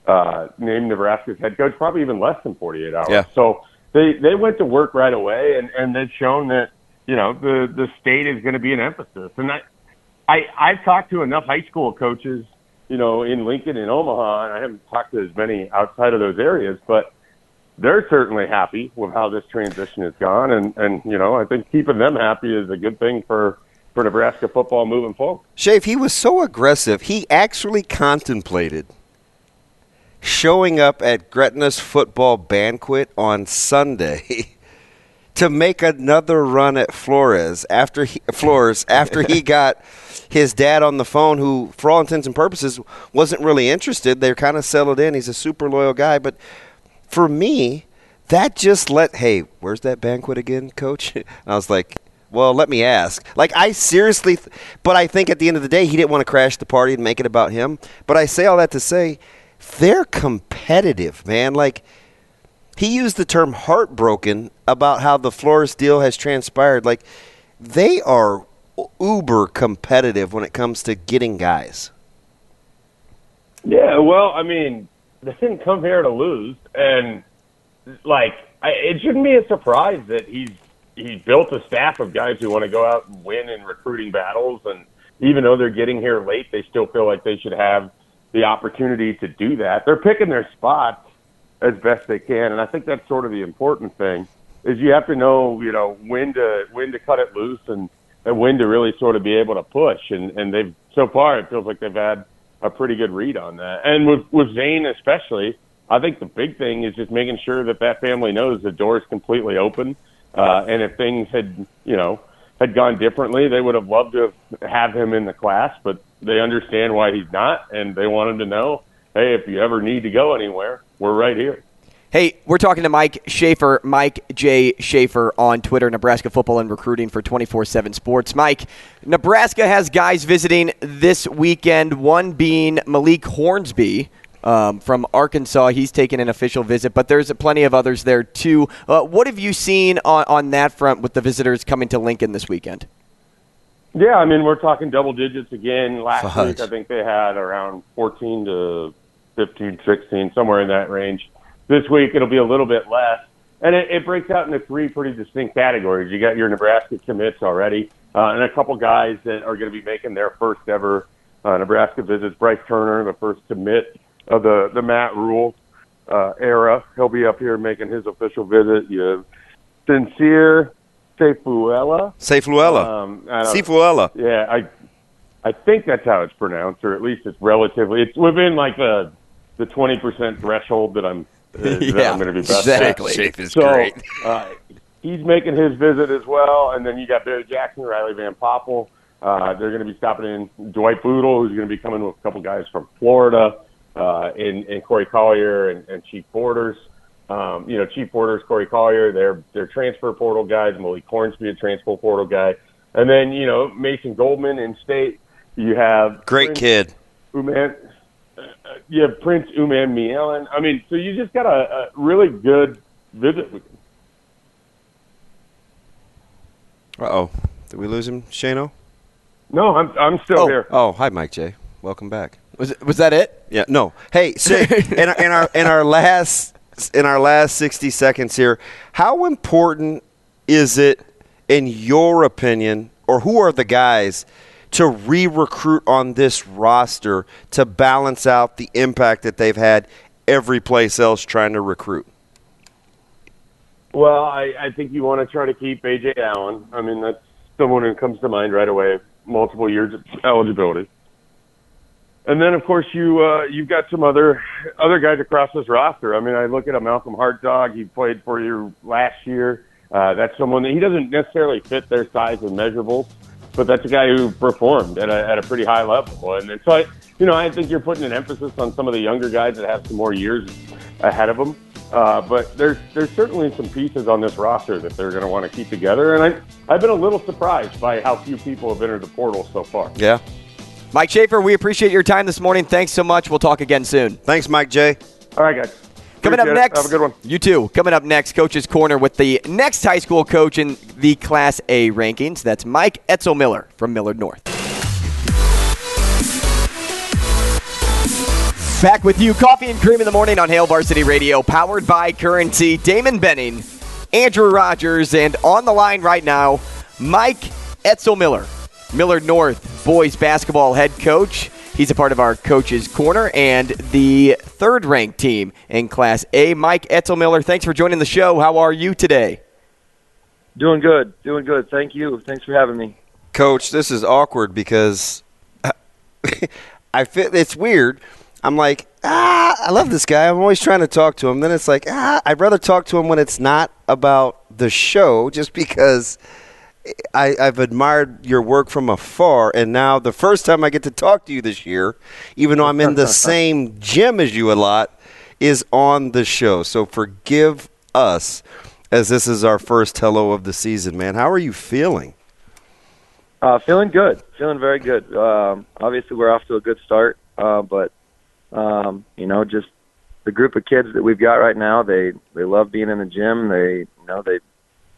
[SPEAKER 8] uh, named Nebraska's head coach, probably even less than 48 hours.
[SPEAKER 5] Yeah.
[SPEAKER 8] So they, they went to work right away and, and they've shown that, you know, the, the state is going to be an emphasis. And I, I, I've talked to enough high school coaches, you know, in Lincoln and Omaha, and I haven't talked to as many outside of those areas, but they're certainly happy with how this transition has gone. And, and, you know, I think keeping them happy is a good thing for, for Nebraska football moving forward.
[SPEAKER 5] Shafe, he was so aggressive, he actually contemplated showing up at Gretna's football banquet on Sunday to make another run at Flores after he, Flores after he got his dad on the phone, who, for all intents and purposes, wasn't really interested. They're kind of settled in. He's a super loyal guy, but for me, that just let hey, where's that banquet again, Coach? And I was like. Well, let me ask. Like, I seriously, th- but I think at the end of the day, he didn't want to crash the party and make it about him. But I say all that to say, they're competitive, man. Like, he used the term heartbroken about how the Flores deal has transpired. Like they are uber competitive when it comes to getting guys.
[SPEAKER 8] Yeah, well, I mean, they didn't come here to lose, and like, I, it shouldn't be a surprise that he's he built a staff of guys who want to go out and win in recruiting battles, and even though they're getting here late, they still feel like they should have the opportunity to do that. They're picking their spots as best they can, and I think that's sort of the important thing is you have to know, you know, when to when to cut it loose and, and when to really sort of be able to push. And and they've so far it feels like they've had a pretty good read on that. And with with Zane especially, I think the big thing is just making sure that that family knows the door is completely open. Uh, and if things had, you know, had gone differently, they would have loved to have, have him in the class, but they understand why he's not, and they want him to know, hey, if you ever need to go anywhere, we're right here.
[SPEAKER 4] Hey, we're talking to Mike Schaefer, Mike J. Schaefer on Twitter, Nebraska Football and Recruiting for 24 7 Sports. Mike, Nebraska has guys visiting this weekend, one being Malik Hornsby. Um, from Arkansas, he's taken an official visit, but there's plenty of others there too. Uh, what have you seen on, on that front with the visitors coming to Lincoln this weekend?
[SPEAKER 8] Yeah, I mean, we're talking double digits again. Last
[SPEAKER 5] Fudge.
[SPEAKER 8] week, I think they had around 14 to 15, 16, somewhere in that range. This week, it'll be a little bit less. And it, it breaks out into three pretty distinct categories. You got your Nebraska commits already, uh, and a couple guys that are going to be making their first ever uh, Nebraska visits. Bryce Turner, the first commit of the, the Matt Rhule uh, era. He'll be up here making his official visit. You have Sincere Seifuela.
[SPEAKER 5] Seifuela.
[SPEAKER 8] Um,
[SPEAKER 5] Seifuela.
[SPEAKER 8] yeah, I I think that's how it's pronounced, or at least it's relatively it's within like the the twenty percent threshold that I'm uh, that
[SPEAKER 4] Yeah,
[SPEAKER 8] I'm going to be best
[SPEAKER 4] exactly.
[SPEAKER 8] at.
[SPEAKER 5] Shape is
[SPEAKER 8] so
[SPEAKER 5] great.
[SPEAKER 8] uh, he's making his visit as well, and then you got Barry Jackson, Riley Van Poppel. Uh, they're going to be stopping in Dwight Bootle, who's going to be coming with a couple guys from Florida, uh, and, and Corey Collier and, and Chief Borders. Um, you know, Chief Borders, Corey Collier, they're they're transfer portal guys. Malik Hornsby, a transfer portal guy, and then you know Mason Goldman in state. You have
[SPEAKER 5] Great
[SPEAKER 8] Prince
[SPEAKER 5] kid.
[SPEAKER 8] Uman, you have Prince Uman Mielen. I mean, so you just got a, a really good visit.
[SPEAKER 5] Uh oh. Did we lose him, Shano?
[SPEAKER 8] No, I'm I'm still
[SPEAKER 4] Oh.
[SPEAKER 8] here.
[SPEAKER 5] Oh, hi, Mike J. Welcome back.
[SPEAKER 4] Was it, was that it?
[SPEAKER 5] Yeah, no. Hey, so in, our- in our in our last in our last sixty seconds here, how important is it, in your opinion, or who are the guys to re-recruit on this roster to balance out the impact that they've had every place else trying to recruit?
[SPEAKER 8] Well, I, I think you want to try to keep Ajay Allen. I mean, that's someone who comes to mind right away. Multiple years of eligibility, and then of course you uh, you've got some other other guys across this roster. I mean, I look at a Malcolm Hartzog. He played for you last year. Uh, that's someone that he doesn't necessarily fit their size and measurables, but that's a guy who performed at a, at a pretty high level. And, and so, I, you know, I think you're putting an emphasis on some of the younger guys that have some more years ahead of them. Uh, but there's there's certainly some pieces on this roster that they're going to want to keep together, and I I've been a little surprised by how few people have entered the portal so far.
[SPEAKER 5] Yeah.
[SPEAKER 4] Mike Schaefer, we appreciate your time this morning. Thanks so much. We'll talk again soon.
[SPEAKER 5] Thanks, Mike J.
[SPEAKER 8] All right, guys.
[SPEAKER 4] Coming up
[SPEAKER 8] it.
[SPEAKER 4] next,
[SPEAKER 8] Have a good one.
[SPEAKER 4] You too. Coming up next, Coach's Corner with the next high school coach in the Class A rankings. That's Mike Etzelmiller from Millard North. Back with you, Coffee and Cream in the Morning on Hail Varsity Radio, powered by Currency. Damon Benning, Andrew Rogers, and on the line right now, Mike Etzelmiller, Millard North boys basketball head coach. He's a part of our Coach's Corner and the third ranked team in Class A. Mike Etzelmiller, thanks for joining the show. How are you today?
[SPEAKER 9] Doing good, doing good. Thank you. Thanks for having me.
[SPEAKER 5] Coach, this is awkward because I feel it's weird. I'm like, ah, I love this guy. I'm always trying to talk to him. Then it's like, ah, I'd rather talk to him when it's not about the show, just because I, I've admired your work from afar. And now the first time I get to talk to you this year, even though I'm in the same gym as you a lot, is on the show. So forgive us as this is our first hello of the season, man. How are you feeling?
[SPEAKER 9] Uh, feeling good, feeling very good. Um, obviously, we're off to a good start, uh, but um, you know, just the group of kids that we've got right now, they they love being in the gym. They, you know, they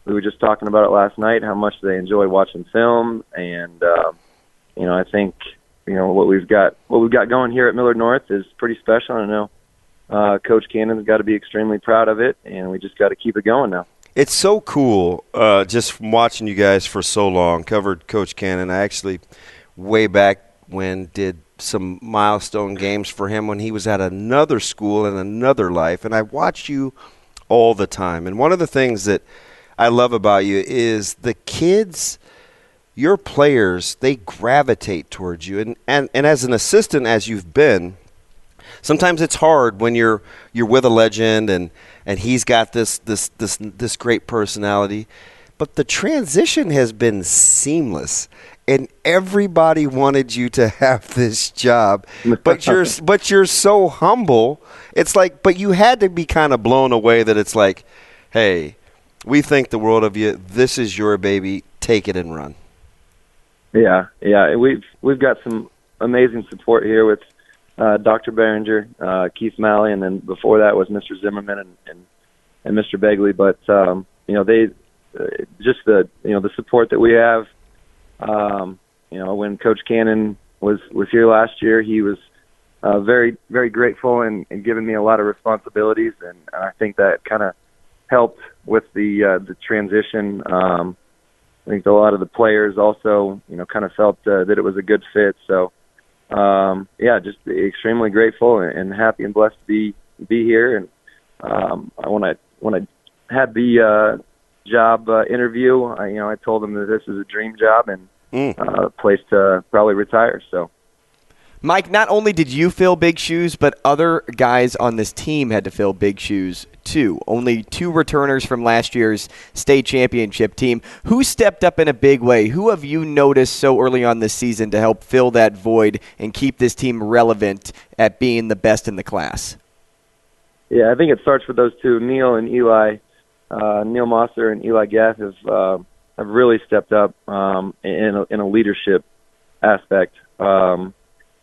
[SPEAKER 9] we were just talking about it last night how much they enjoy watching film, and um, you know, I think you know what we've got what we've got going here at Millard North is pretty special. I know uh, Coach Cannon's got to be extremely proud of it, and we just got to keep it going now.
[SPEAKER 5] It's so cool uh, just from watching you guys for so long. Covered Coach Cannon. I actually, way back when, did some milestone games for him when he was at another school in another life. And I watch you all the time. And one of the things that I love about you is the kids, your players, they gravitate towards you. And, and, and as an assistant, as you've been, sometimes it's hard when you're you're with a legend and and he's got this this this this great personality. But the transition has been seamless. And everybody wanted you to have this job. But you're but you're so humble. It's like but you had to be kind of blown away that it's like hey we think the world of you this is your baby take it and run
[SPEAKER 9] Yeah, yeah, we've we've got some amazing support here with uh, Dr. Behringer, uh, Keith Malley, and then before that was Mr. Zimmerman and and, and Mr. Begley. But um, you know, they uh, just the you know the support that we have. Um, you know, when Coach Cannon was was here last year, he was uh, very very grateful and, and giving me a lot of responsibilities, and, and I think that kind of helped with the uh, the transition. Um, I think a lot of the players also, you know, kind of felt uh, that it was a good fit. So, um, yeah, just extremely grateful and, happy and blessed to be be here. And um, I when I when I had the uh, job uh, interview, I, you know, I told them that this is a dream job and uh, a place to probably retire. So.
[SPEAKER 4] Mike, not only did you fill big shoes, but other guys on this team had to fill big shoes too. Only two returners from last year's state championship team. Who stepped up in a big way? Who have you noticed so early on this season to help fill that void and keep this team relevant at being the best in the class?
[SPEAKER 9] Yeah, I think it starts with those two, Neil and Eli. Uh, Neil Mosser and Eli Gath have uh, have really stepped up um, in a, in a leadership aspect. Um,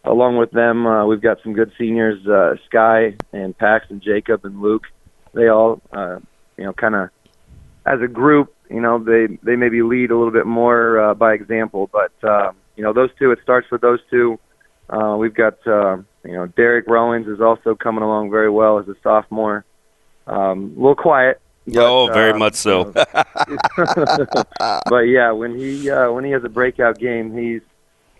[SPEAKER 9] along with them, uh, we've got some good seniors, uh, Sky and Pax and Jacob and Luke. They all, uh, you know, kind of as a group, you know, they they maybe lead a little bit more uh, by example. But uh, you know, those two, it starts with those two. Uh, we've got uh, you know Derek Rowans is also coming along very well as a sophomore. Um, a little quiet.
[SPEAKER 5] oh, very
[SPEAKER 9] uh,
[SPEAKER 5] much so.
[SPEAKER 9] but yeah, when he uh, when he has a breakout game, he's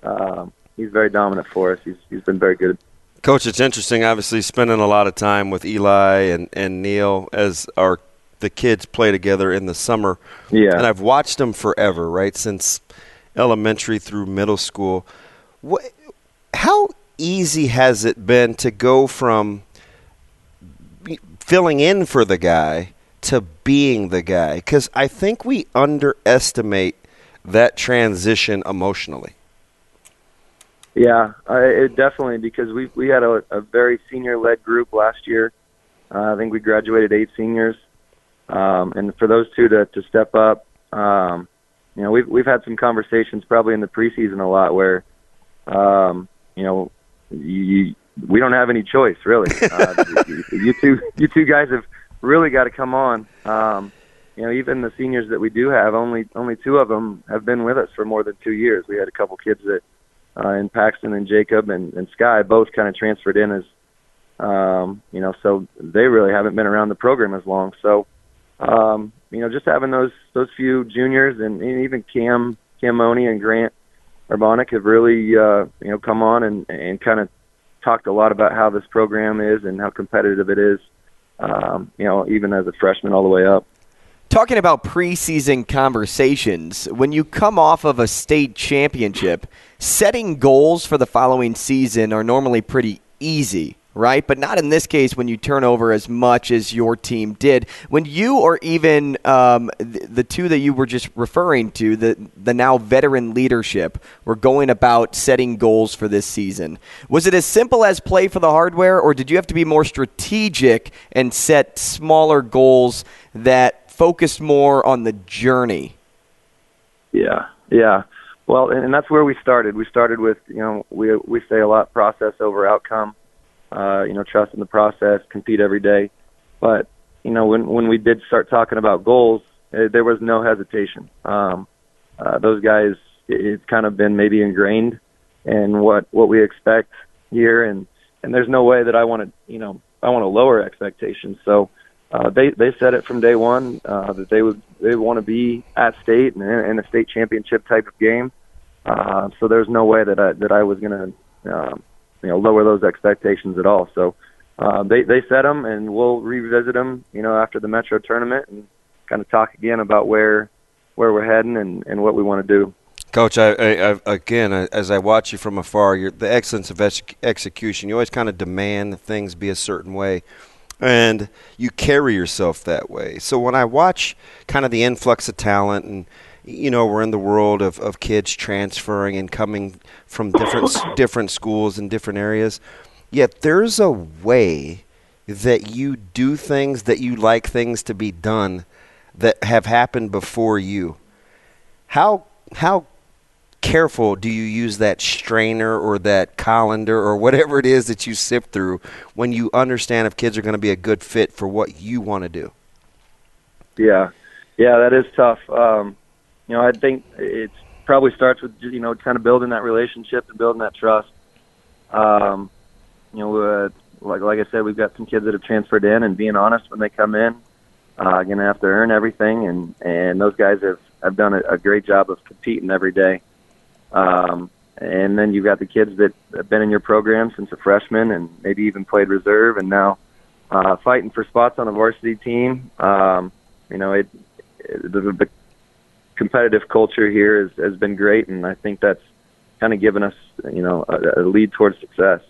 [SPEAKER 9] um, he's very dominant for us. He's he's been very good.
[SPEAKER 5] Coach, it's interesting. Obviously, spending a lot of time with Eli and, and Neil as our the kids play together in the summer.
[SPEAKER 9] Yeah.
[SPEAKER 5] And I've watched them forever, right since elementary through middle school. What, how easy has it been to go from filling in for the guy to being the guy? Because I think we underestimate that transition emotionally.
[SPEAKER 9] Yeah, uh, it definitely because we we had a, a very senior led group last year. Uh, I think we graduated eight seniors, um, and for those two to to step up, um, you know, we've we've had some conversations probably in the preseason a lot where, um, you know, you, we don't have any choice really. Uh, you, you two you two guys have really got to come on. Um, you know, even the seniors that we do have, only only two of them have been with us for more than two years. We had a couple kids that uh, and Paxton and Jacob and, and Sky both kind of transferred in as, um, you know, so they really haven't been around the program as long. So, um, you know, just having those those few juniors and, and even Cam Cam and Grant Arbonic have really, uh, you know, come on and and kind of talked a lot about how this program is and how competitive it is. Um, you know, even as a freshman all the way up.
[SPEAKER 4] Talking about preseason conversations, when you come off of a state championship, setting goals for the following season are normally pretty easy, right? But not in this case when you turn over as much as your team did. When you or even um, the, the two that you were just referring to, the, the now veteran leadership, were going about setting goals for this season. Was it as simple as play for the hardware, or did you have to be more strategic and set smaller goals that focused more on the journey?
[SPEAKER 9] Yeah, yeah. Well, and, and that's where we started. We started with, you know, we we say a lot process over outcome. Uh, you know, trust in the process, compete every day. But you know, when when we did start talking about goals, uh, there was no hesitation. Um, uh, those guys, it, it's kind of been maybe ingrained in what what we expect here, and and there's no way that I want to, you know, I want to lower expectations. So uh, they they said it from day one uh, that they would they want to be at state and in a state championship type of game. Uh, so there's no way that I that I was going to um, you know lower those expectations at all. So uh, they they set them, and we'll revisit them you know after the Metro tournament and kind of talk again about where where we're heading and, and what we want to do.
[SPEAKER 5] Coach, I, I, again, as I watch you from afar, the excellence of ex- execution, you always kind of demand that things be a certain way and you carry yourself that way. So when I watch kind of the influx of talent and you know we're in the world of, of kids transferring and coming from different different schools and different areas, yet there's a way that you do things that you like things to be done that have happened before you. How how careful do you use that strainer or that colander or whatever it is that you sift through when you understand if kids are going to be a good fit for what you want to do?
[SPEAKER 9] Yeah, yeah, that is tough. Um, you know, I think it probably starts with you know kind of building that relationship and building that trust. Um, you know, uh, like like I said, we've got some kids that have transferred in, and being honest when they come in, uh, going to have to earn everything, and and those guys have have done a, a great job of competing every day. Um, and then you've got the kids that have been in your program since a freshman and maybe even played reserve and now uh, fighting for spots on a varsity team. Um, you know, it, it the, the competitive culture here has, has been great, and I think that's kind of given us, you know, a, a lead towards success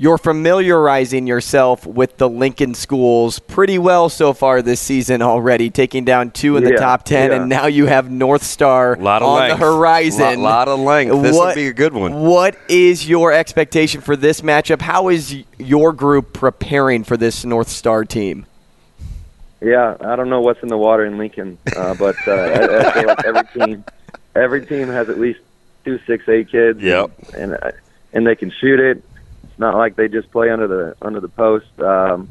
[SPEAKER 4] you're familiarizing yourself with the Lincoln schools pretty well so far this season already, taking down two in the
[SPEAKER 9] Yeah,
[SPEAKER 4] top ten,
[SPEAKER 9] yeah.
[SPEAKER 4] and now you have North Star
[SPEAKER 5] lot of
[SPEAKER 4] on
[SPEAKER 5] length.
[SPEAKER 4] the horizon.
[SPEAKER 5] Lot, lot of length. This would be a good one.
[SPEAKER 4] What is your expectation for this matchup? How is your group preparing for this North Star team?
[SPEAKER 9] Yeah, I don't know what's in the water in Lincoln, uh, but uh, I, I feel like every team, every team has at least two six eight kids.
[SPEAKER 5] Yep.
[SPEAKER 9] And, and I, and they can shoot it. Not like they just play under the under the post. Um,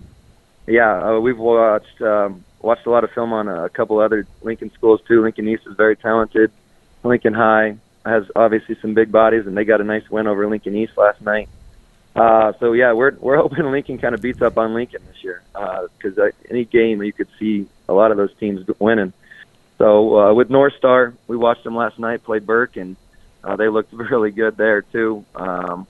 [SPEAKER 9] yeah, uh, we've watched um, watched a lot of film on a couple other Lincoln schools too. Lincoln East is very talented. Lincoln High has obviously some big bodies, and they got a nice win over Lincoln East last night. Uh, so yeah, we're we're hoping Lincoln kind of beats up on Lincoln this year because uh, any game you could see a lot of those teams winning. So uh, with North Star, we watched them last night play Burke, and uh, they looked really good there too. Um,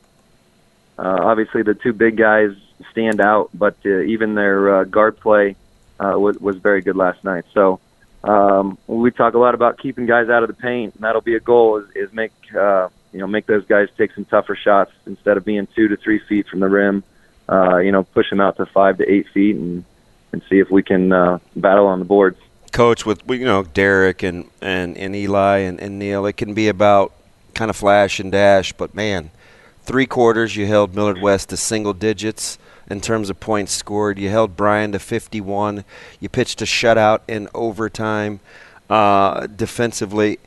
[SPEAKER 9] uh, obviously, the two big guys stand out, but uh, even their uh, guard play uh, was, was very good last night. So um, we talk a lot about keeping guys out of the paint, and that'll be a goal is, is make uh, you know make those guys take some tougher shots instead of being two to three feet from the rim. Uh, you know, push them out to five to eight feet and and see if we can uh, battle on the boards.
[SPEAKER 5] Coach, with you know Derek and and, and Eli and, and Neil, it can be about kind of flash and dash, but man, three quarters you held Millard West to single digits in terms of points scored. You held Bryan to 51. You pitched a shutout in overtime uh, defensively.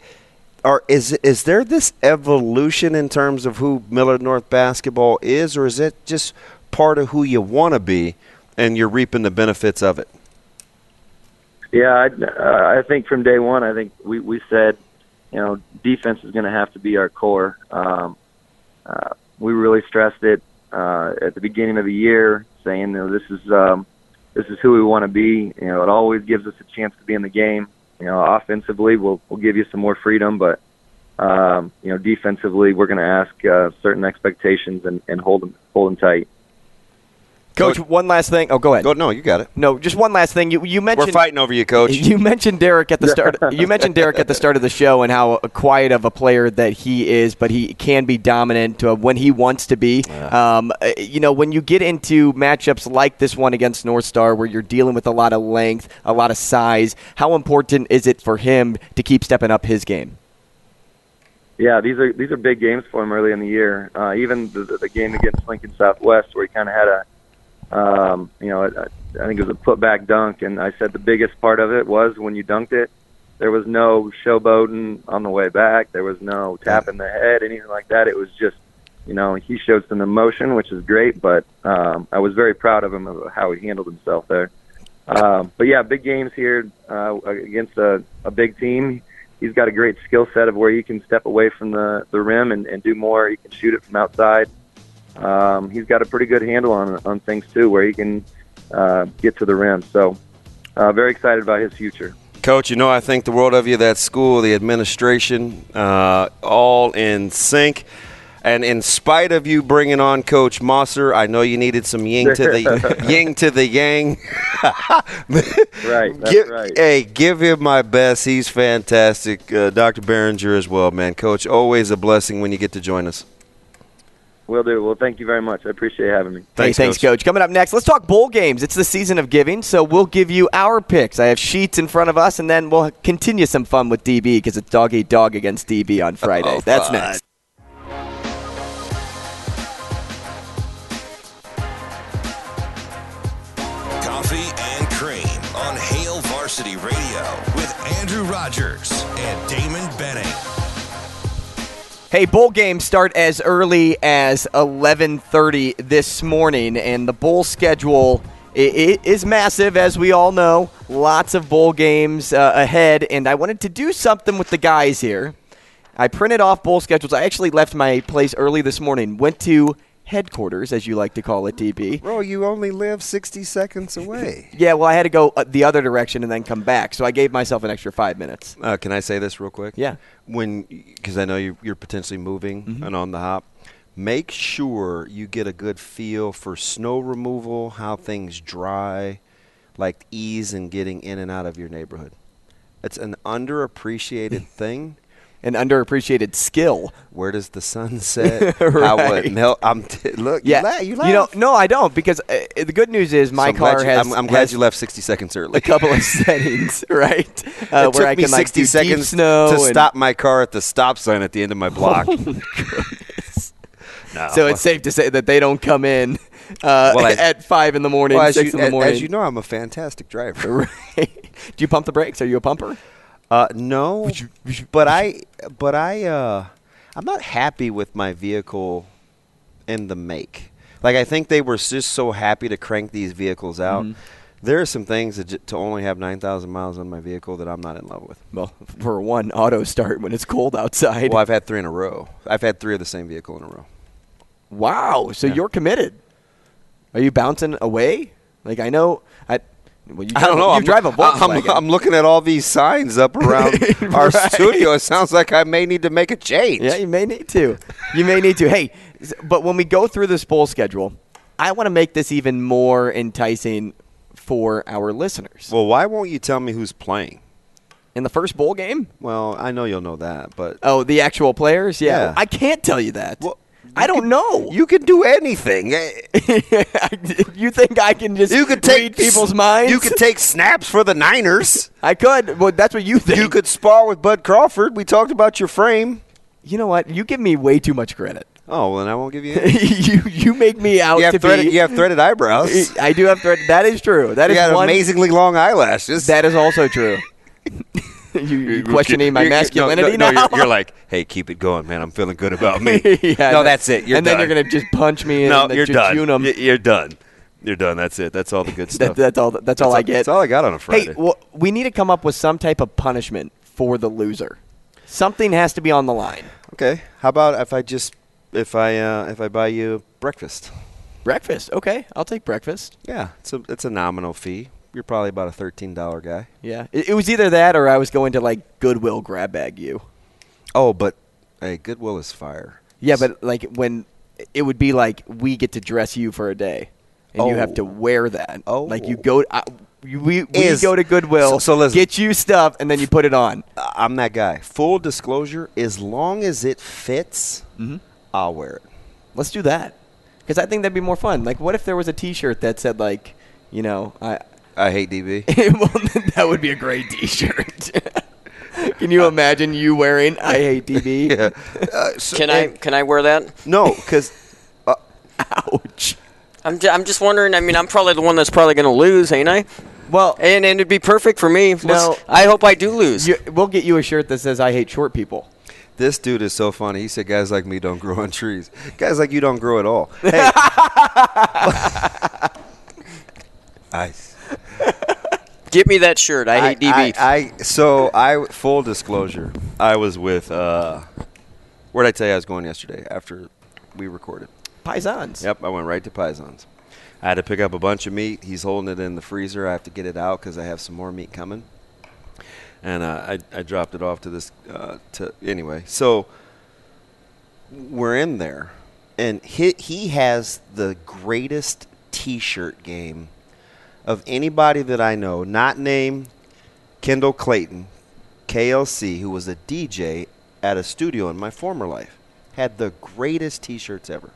[SPEAKER 5] Are, is is there this evolution in terms of who Millard North basketball is, or is it just part of who you want to be, and you're reaping the benefits of it?
[SPEAKER 9] Yeah, I, uh, I think from day one, I think we we said, you know, defense is going to have to be our core. Um, uh, we really stressed it uh, at the beginning of the year, saying, you know, this is um, this is who we want to be. You know, it always gives us a chance to be in the game. You know, offensively, we'll we'll give you some more freedom, but um, you know, defensively, we're going to ask uh, certain expectations and, and hold them hold them tight.
[SPEAKER 4] Coach, one last thing. Oh, go ahead.
[SPEAKER 5] Go, no, you got it.
[SPEAKER 4] No, just one last thing. You you mentioned
[SPEAKER 5] We're fighting over you, Coach.
[SPEAKER 4] You mentioned Derek at the start. you mentioned Derek at the start of the show and how quiet of a player that he is, but he can be dominant uh, when he wants to be. Um, uh, you know, when you get into matchups like this one against North Star, where you're dealing with a lot of length, a lot of size, how important is it for him to keep stepping up his game?
[SPEAKER 9] Yeah, these are these are big games for him early in the year. Uh, even the, the game against Lincoln Southwest, where he kind of had a um, you know, I, I think it was a putback dunk, and I said the biggest part of it was when you dunked it, there was no showboating on the way back. There was no tapping the head, anything like that. It was just, you know, he showed some emotion, which is great. But um, I was very proud of him of how he handled himself there. Um, but yeah, big games here uh, against a, a big team. He's got a great skill set of where he can step away from the the rim and, and do more. He can shoot it from outside um, he's got a pretty good handle on on things too, where he can uh, get to the rim. So, uh, very excited about his future.
[SPEAKER 5] Coach, you know I think the world of you. That school, the administration, uh, all in sync. And in spite of you bringing on Coach Mosser, I know you needed some yin to the yin to the yang.
[SPEAKER 9] right, that's
[SPEAKER 5] give,
[SPEAKER 9] right.
[SPEAKER 5] Hey, give him my best. He's fantastic. Uh, Dr. Behringer as well, man. Coach, always a blessing when you get to join us.
[SPEAKER 9] Will do. Well, thank you very much. I appreciate having me.
[SPEAKER 4] Thanks, hey, thanks, Coach. Coach. Coming up next, let's talk bowl games. It's the season of giving, so we'll give you our picks. I have sheets in front of us, and then we'll continue some fun with DB because it's dog eat dog against DB on Friday.
[SPEAKER 5] Oh,
[SPEAKER 4] That's
[SPEAKER 5] fun.
[SPEAKER 4] next.
[SPEAKER 2] Coffee and Cream on Hail Varsity Radio with Andrew Rogers and Damon Benning.
[SPEAKER 4] Hey, bowl games start as early as 11:30 this morning, and the bowl schedule i- i- is massive, as we all know. Lots of bowl games uh, ahead, and I wanted to do something with the guys here. I printed off bowl schedules. I actually left my place early this morning. Went to headquarters, as you like to call it, DB.
[SPEAKER 5] Bro, you only live 60 seconds away.
[SPEAKER 4] Yeah, well, I had to go uh, the other direction and then come back, so I gave myself an extra five minutes.
[SPEAKER 5] Uh, can I say this real quick?
[SPEAKER 4] Yeah.
[SPEAKER 5] When, because I know you're, you're potentially moving
[SPEAKER 4] Mm-hmm.
[SPEAKER 5] and on the hop, make sure you get a good feel for snow removal, how things dry, like ease in getting in and out of your neighborhood. It's an underappreciated thing.
[SPEAKER 4] An underappreciated skill.
[SPEAKER 5] Where does the sun set? How
[SPEAKER 4] Right.
[SPEAKER 5] it melt? I'm t- look.
[SPEAKER 4] Yeah,
[SPEAKER 5] you, la- you,
[SPEAKER 4] know, no, I don't because uh, the good news is my
[SPEAKER 5] So
[SPEAKER 4] car
[SPEAKER 5] you-
[SPEAKER 4] has.
[SPEAKER 5] I'm, I'm glad
[SPEAKER 4] has
[SPEAKER 5] you left 60 seconds early.
[SPEAKER 4] a couple of settings, right? Uh,
[SPEAKER 5] it
[SPEAKER 4] where
[SPEAKER 5] took
[SPEAKER 4] I
[SPEAKER 5] me
[SPEAKER 4] can like
[SPEAKER 5] 60
[SPEAKER 4] do
[SPEAKER 5] seconds
[SPEAKER 4] snow
[SPEAKER 5] to stop my car at the stop sign at the end of my block. no.
[SPEAKER 4] So it's safe to say that they don't come in uh,
[SPEAKER 5] Well,
[SPEAKER 4] at five in the morning,
[SPEAKER 5] well, as
[SPEAKER 4] six
[SPEAKER 5] you,
[SPEAKER 4] in the morning.
[SPEAKER 5] as you know, I'm a fantastic driver.
[SPEAKER 4] Right. Do you pump the brakes? Are you a pumper?
[SPEAKER 5] Uh, no, but I, but I, uh, I'm not happy with my vehicle in the make. Like I think they were just so happy to crank these vehicles out.
[SPEAKER 4] Mm-hmm.
[SPEAKER 5] There are some things that j- to only have 9,000 miles on my vehicle that I'm not in love with.
[SPEAKER 4] Well, for one, auto start when it's cold outside.
[SPEAKER 5] Well, I've had three in a row. I've had three of the same vehicle in a row.
[SPEAKER 4] Wow. So
[SPEAKER 5] Yeah.
[SPEAKER 4] you're committed. Are you bouncing away? Like I know. I. Well, you
[SPEAKER 5] I don't know.
[SPEAKER 4] You
[SPEAKER 5] I'm,
[SPEAKER 4] drive a
[SPEAKER 5] I'm,
[SPEAKER 4] Volkswagen.
[SPEAKER 5] I'm looking at all these signs up around our studio. It sounds like I may need to make a change.
[SPEAKER 4] Yeah, you may need to. You may need to. Hey, but when we go through this bowl schedule, I want to make this even more enticing for our listeners.
[SPEAKER 5] Well, why won't you tell me who's playing?
[SPEAKER 4] In the first bowl game?
[SPEAKER 5] Well, I know you'll know that, but
[SPEAKER 4] Oh, the actual players? Yeah.
[SPEAKER 5] Yeah.
[SPEAKER 4] I can't tell you that.
[SPEAKER 5] Well,
[SPEAKER 4] I don't know.
[SPEAKER 5] you can do anything. Eh,
[SPEAKER 4] you think I can just
[SPEAKER 5] You could take
[SPEAKER 4] read people's minds?
[SPEAKER 5] You could take snaps for the Niners.
[SPEAKER 4] I could. Well, that's what you think.
[SPEAKER 5] You could spar with Bud Crawford. We talked about your frame.
[SPEAKER 4] You know what? You give me way too much credit.
[SPEAKER 5] Oh, well, then I won't give you.
[SPEAKER 4] You you make me out
[SPEAKER 5] you have
[SPEAKER 4] to
[SPEAKER 5] threaded.
[SPEAKER 4] be.
[SPEAKER 5] You have threaded eyebrows.
[SPEAKER 4] I do have thread. That is true. That
[SPEAKER 5] You
[SPEAKER 4] is
[SPEAKER 5] got
[SPEAKER 4] one.
[SPEAKER 5] amazingly long eyelashes.
[SPEAKER 4] That is also true. you, you questioning my
[SPEAKER 5] You're- you're-
[SPEAKER 4] masculinity
[SPEAKER 5] no, no,
[SPEAKER 4] now?
[SPEAKER 5] You're, you're like, hey, keep it going, man. I'm feeling good about me.
[SPEAKER 4] Yeah,
[SPEAKER 5] no, that's it. You're
[SPEAKER 4] and
[SPEAKER 5] done.
[SPEAKER 4] then you're gonna just punch me.
[SPEAKER 5] no,
[SPEAKER 4] in the
[SPEAKER 5] you're done. You're done. You're done. That's it. That's all the good
[SPEAKER 4] That,
[SPEAKER 5] stuff.
[SPEAKER 4] that's all. That's, all I get.
[SPEAKER 5] That's all I got on a Friday.
[SPEAKER 4] Hey, well, we need to come up with some type of punishment for the loser. Something has to be on the line.
[SPEAKER 5] okay. How about if I just if I uh, if I buy you breakfast?
[SPEAKER 4] Breakfast. Okay, I'll take breakfast.
[SPEAKER 5] Yeah, it's a it's a nominal fee. You're probably about a thirteen dollar guy.
[SPEAKER 4] Yeah, it, it was either that or I was going to like Goodwill grab bag you.
[SPEAKER 5] Oh, but hey, Goodwill is fire.
[SPEAKER 4] Yeah, but like when it would be like we get to dress you for a day, and you have
[SPEAKER 5] Oh.
[SPEAKER 4] to wear that.
[SPEAKER 5] Oh.
[SPEAKER 4] like you go. I, we we
[SPEAKER 5] Is-
[SPEAKER 4] go to Goodwill,
[SPEAKER 5] So- so listen.
[SPEAKER 4] get you stuff, and then you put it on.
[SPEAKER 5] I'm that guy. Full disclosure: as long as it fits,
[SPEAKER 4] Mm-hmm.
[SPEAKER 5] I'll wear it.
[SPEAKER 4] Let's do that because I think that'd be more fun. Like, what if there was a T-shirt that said like, you know, I.
[SPEAKER 5] I hate DB.
[SPEAKER 4] well, that would be a great T-shirt. Can you imagine you wearing "I hate DB"?
[SPEAKER 5] yeah. Uh, so-
[SPEAKER 6] Can I
[SPEAKER 5] and-
[SPEAKER 6] can I wear that?
[SPEAKER 5] No, because
[SPEAKER 4] Ouch.
[SPEAKER 6] I'm ju- I'm just wondering. I mean, I'm probably the one that's probably going to lose, ain't I?
[SPEAKER 4] Well,
[SPEAKER 6] And and it'd be perfect for me. Let's-
[SPEAKER 4] No.
[SPEAKER 6] I hope I do lose.
[SPEAKER 4] you, we'll get you a shirt that says "I hate short people."
[SPEAKER 5] this dude is so funny. He said, "Guys like me don't grow on trees. Guys like you don't grow at all." Hey. I,
[SPEAKER 6] Get me that shirt. I hate DB.
[SPEAKER 5] I, I- so I full disclosure. I was with. Uh, where did I tell you I was going yesterday after we recorded?
[SPEAKER 4] Paisans.
[SPEAKER 5] Yep, I went right to Pisons. I had to pick up a bunch of meat. He's holding it in the freezer. I have to get it out because I have some more meat coming. And uh, I, I dropped it off to this. Uh, to anyway, so we're in there, and he he has the greatest T-shirt game of anybody that I know. Not named Kendall Clayton, KLC, who was a DJ at a studio in my former life, had the greatest T-shirts ever.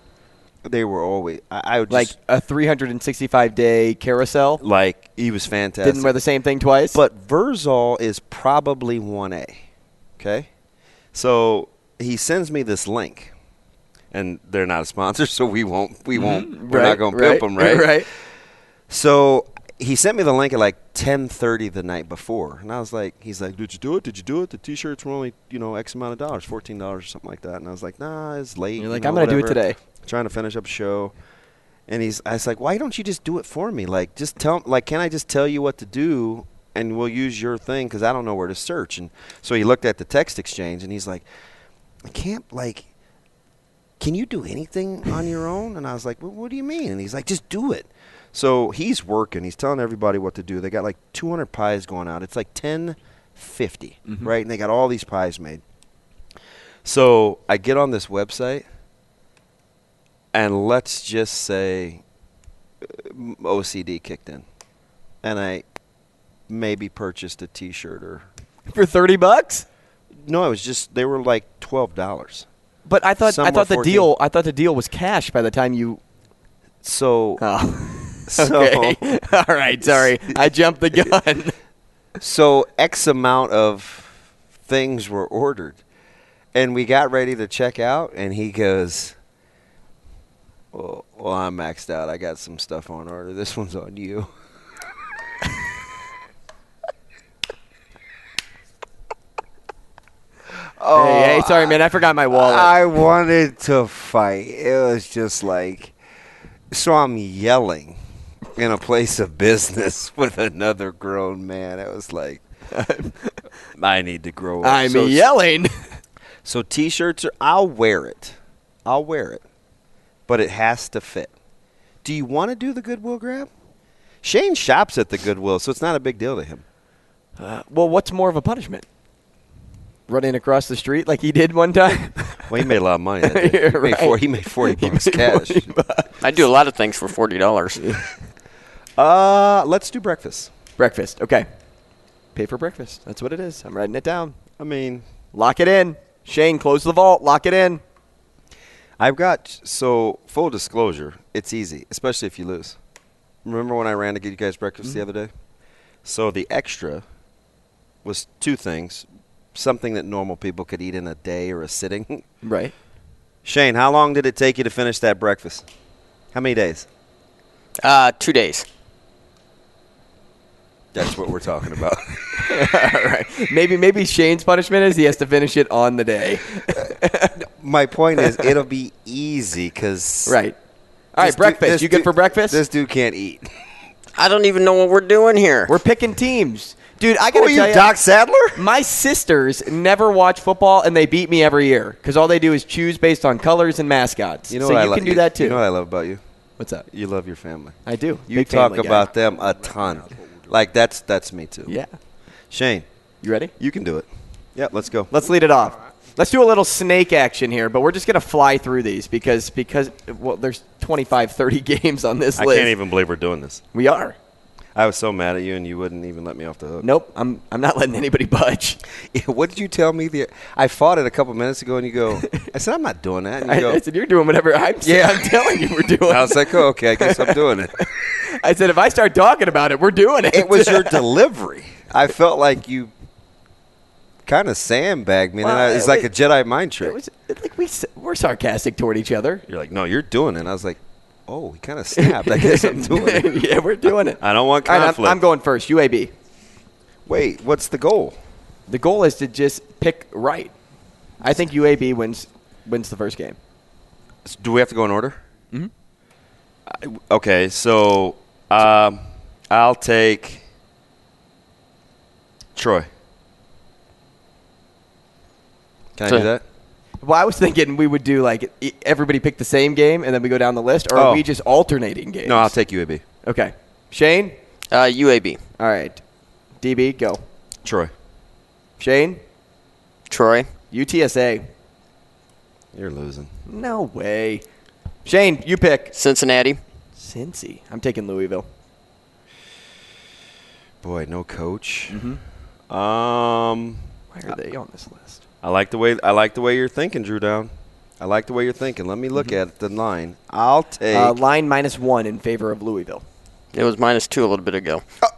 [SPEAKER 5] They were always I, I would
[SPEAKER 4] Like
[SPEAKER 5] just,
[SPEAKER 4] a 365 day carousel.
[SPEAKER 5] like he was fantastic.
[SPEAKER 4] Didn't wear the same thing twice.
[SPEAKER 5] But Verzal is probably 1A. Okay? So he sends me this link. And they're not a sponsor, so we won't we mm-hmm. won't we're not going to pimp them, right?
[SPEAKER 4] Right.
[SPEAKER 5] So he sent me the link at like 10:30 the night before, and I was like, he's like, "Did you do it? Did you do it? The T-shirts were only you know X amount of dollars, fourteen dollars or something like that." And I was like, "Nah, it's late."
[SPEAKER 4] You're
[SPEAKER 5] you
[SPEAKER 4] like,
[SPEAKER 5] know,
[SPEAKER 4] "I'm gonna do it
[SPEAKER 5] whatever."
[SPEAKER 4] today."
[SPEAKER 5] Trying to finish up a show, and he's, I was like, "Why don't you just do it for me? Like, just tell, like, can I just tell you what to do?" And we'll use your thing because I don't know where to search. And so he looked at the text exchange and he's like, I can't like can you do anything on your own? And I was like, well, what do you mean? And he's like, just do it. So he's working. He's telling everybody what to do. They got like 200 pies going out. It's like 1050, right? And they got all these pies made. So I get on this website, and let's just say uh, OCD kicked in, and I maybe purchased a T-shirt or
[SPEAKER 4] For 30 bucks?
[SPEAKER 5] no, it was just they were like twelve dollars.
[SPEAKER 4] But I thought
[SPEAKER 5] Some
[SPEAKER 4] I thought the
[SPEAKER 5] 14.
[SPEAKER 4] deal I thought the deal was cash by the time you
[SPEAKER 5] So
[SPEAKER 4] Oh.
[SPEAKER 5] so
[SPEAKER 4] Okay. All right, sorry. I jumped the gun.
[SPEAKER 5] so X amount of things were ordered, and we got ready to check out, and he goes, "Well, well, I'm maxed out. I got some stuff on order. This one's on you."
[SPEAKER 4] hey, hey, oh, sorry man, I forgot my wallet.
[SPEAKER 5] I wanted to fight. It was just like, so I'm yelling in a place of business with another grown man. It was like, I need to grow up.
[SPEAKER 4] I'm
[SPEAKER 5] So-
[SPEAKER 4] yelling.
[SPEAKER 5] So t-shirts are I'll wear it. I'll wear it. But it has to fit. Do you want to do the Goodwill grab? Shane shops at the Goodwill, so it's not a big deal to him.
[SPEAKER 4] Uh, well, what's more of a punishment? Running across the street like he did one time?
[SPEAKER 5] Well, he made a lot of money. That day.
[SPEAKER 4] You're
[SPEAKER 5] he, made
[SPEAKER 4] right.
[SPEAKER 5] four, he made 40
[SPEAKER 4] He
[SPEAKER 5] bucks
[SPEAKER 4] made
[SPEAKER 5] cash.
[SPEAKER 4] 40 bucks.
[SPEAKER 6] I do a lot of things for forty dollars.
[SPEAKER 5] Uh, let's do breakfast.
[SPEAKER 4] breakfast. Okay. Pay for breakfast. That's what it is. I'm writing it down.
[SPEAKER 5] I mean,
[SPEAKER 4] Lock it in. Shane, close the vault. Lock it in.
[SPEAKER 5] I've got so full disclosure. It's easy, especially if you lose. Remember when I ran to get you guys breakfast the other day? So the extra was two things: something that normal people could eat in a day or a sitting.
[SPEAKER 4] Right.
[SPEAKER 5] Shane, how long did it take you to finish that breakfast? How many days?
[SPEAKER 6] Uh, two days.
[SPEAKER 5] That's what we're talking about.
[SPEAKER 4] All right. Maybe maybe Shane's punishment is he has to finish it on the day.
[SPEAKER 5] My point is, it'll be easy because
[SPEAKER 4] Right. All right, breakfast. You good for breakfast?
[SPEAKER 5] This dude can't eat.
[SPEAKER 6] I don't even know what we're doing here.
[SPEAKER 4] We're picking teams. Dude, I
[SPEAKER 5] Who
[SPEAKER 4] gotta
[SPEAKER 5] are
[SPEAKER 4] tell
[SPEAKER 5] you, Doc Sadler?
[SPEAKER 4] My sisters never watch football, and they beat me every year because all they do is choose based on colors and mascots.
[SPEAKER 5] You know
[SPEAKER 4] so
[SPEAKER 5] what I
[SPEAKER 4] you
[SPEAKER 5] lo-
[SPEAKER 4] can do that too.
[SPEAKER 5] You know what I love about you?
[SPEAKER 4] What's up?
[SPEAKER 5] You love your family.
[SPEAKER 4] I do.
[SPEAKER 5] You
[SPEAKER 4] Big
[SPEAKER 5] talk
[SPEAKER 4] family guy.
[SPEAKER 5] about them a ton. Like that's that's me too.
[SPEAKER 4] Yeah.
[SPEAKER 5] Shane,
[SPEAKER 4] You ready?
[SPEAKER 5] you can do it. Yeah, let's go.
[SPEAKER 4] Let's lead it off. Let's do a little snake action here, but we're just gonna fly through these because because well, there's 25, 30 games on this list.
[SPEAKER 5] I
[SPEAKER 4] list.
[SPEAKER 5] can't even believe we're doing this.
[SPEAKER 4] We are.
[SPEAKER 5] I was so mad at you, and you wouldn't even let me off the hook.
[SPEAKER 4] Nope. I'm I'm not letting anybody budge.
[SPEAKER 5] what did you tell me? The I fought it a couple minutes ago, and you go. I said I'm not doing that. And you
[SPEAKER 4] I,
[SPEAKER 5] go.
[SPEAKER 4] I said you're doing whatever I'm.
[SPEAKER 5] Yeah.
[SPEAKER 4] I'm telling you we're doing.
[SPEAKER 5] I was like, oh, okay, I guess I'm doing it.
[SPEAKER 4] I said if I start talking about it, we're doing it.
[SPEAKER 5] It was your delivery. I felt like you kind of sandbagged me.
[SPEAKER 4] Well,
[SPEAKER 5] it's
[SPEAKER 4] it
[SPEAKER 5] like a Jedi mind trick.
[SPEAKER 4] It was it, like we we're sarcastic toward each other.
[SPEAKER 5] You're like, no, you're doing it. And I was like, oh, he kind of snapped. I guess I'm doing it.
[SPEAKER 4] yeah, we're doing it.
[SPEAKER 5] I don't want
[SPEAKER 4] All right, I'm-
[SPEAKER 5] conflict.
[SPEAKER 4] I'm, going first. UAB.
[SPEAKER 5] Wait, what's the goal?
[SPEAKER 4] The goal is to just pick right. I think UAB wins wins the first game.
[SPEAKER 5] S- Do we have to go in order? Mm-hmm. Okay, so um, I'll take Troy. Can I do that?
[SPEAKER 4] Well, I was thinking we would do like e- everybody pick the same game and then we go down the list, or
[SPEAKER 5] Oh.
[SPEAKER 4] are we just alternating games?
[SPEAKER 5] No, I'll take UAB.
[SPEAKER 4] Okay, Shane.
[SPEAKER 6] Uh, UAB.
[SPEAKER 4] All right, DB, go.
[SPEAKER 5] Troy.
[SPEAKER 4] Shane,
[SPEAKER 6] Troy.
[SPEAKER 4] UTSA.
[SPEAKER 5] You're losing.
[SPEAKER 4] No way. Shane, you pick.
[SPEAKER 6] Cincinnati.
[SPEAKER 4] Cincy. I'm taking Louisville.
[SPEAKER 5] Boy, no coach.
[SPEAKER 4] Mm-hmm.
[SPEAKER 5] Um,
[SPEAKER 4] Why are they on this list?
[SPEAKER 5] I like the way I like the way you're thinking, Drew Down. I like the way you're thinking. Let me look at the line. I'll take.
[SPEAKER 4] Uh, line minus one in favor of Louisville.
[SPEAKER 6] It was minus two a little bit ago.
[SPEAKER 5] I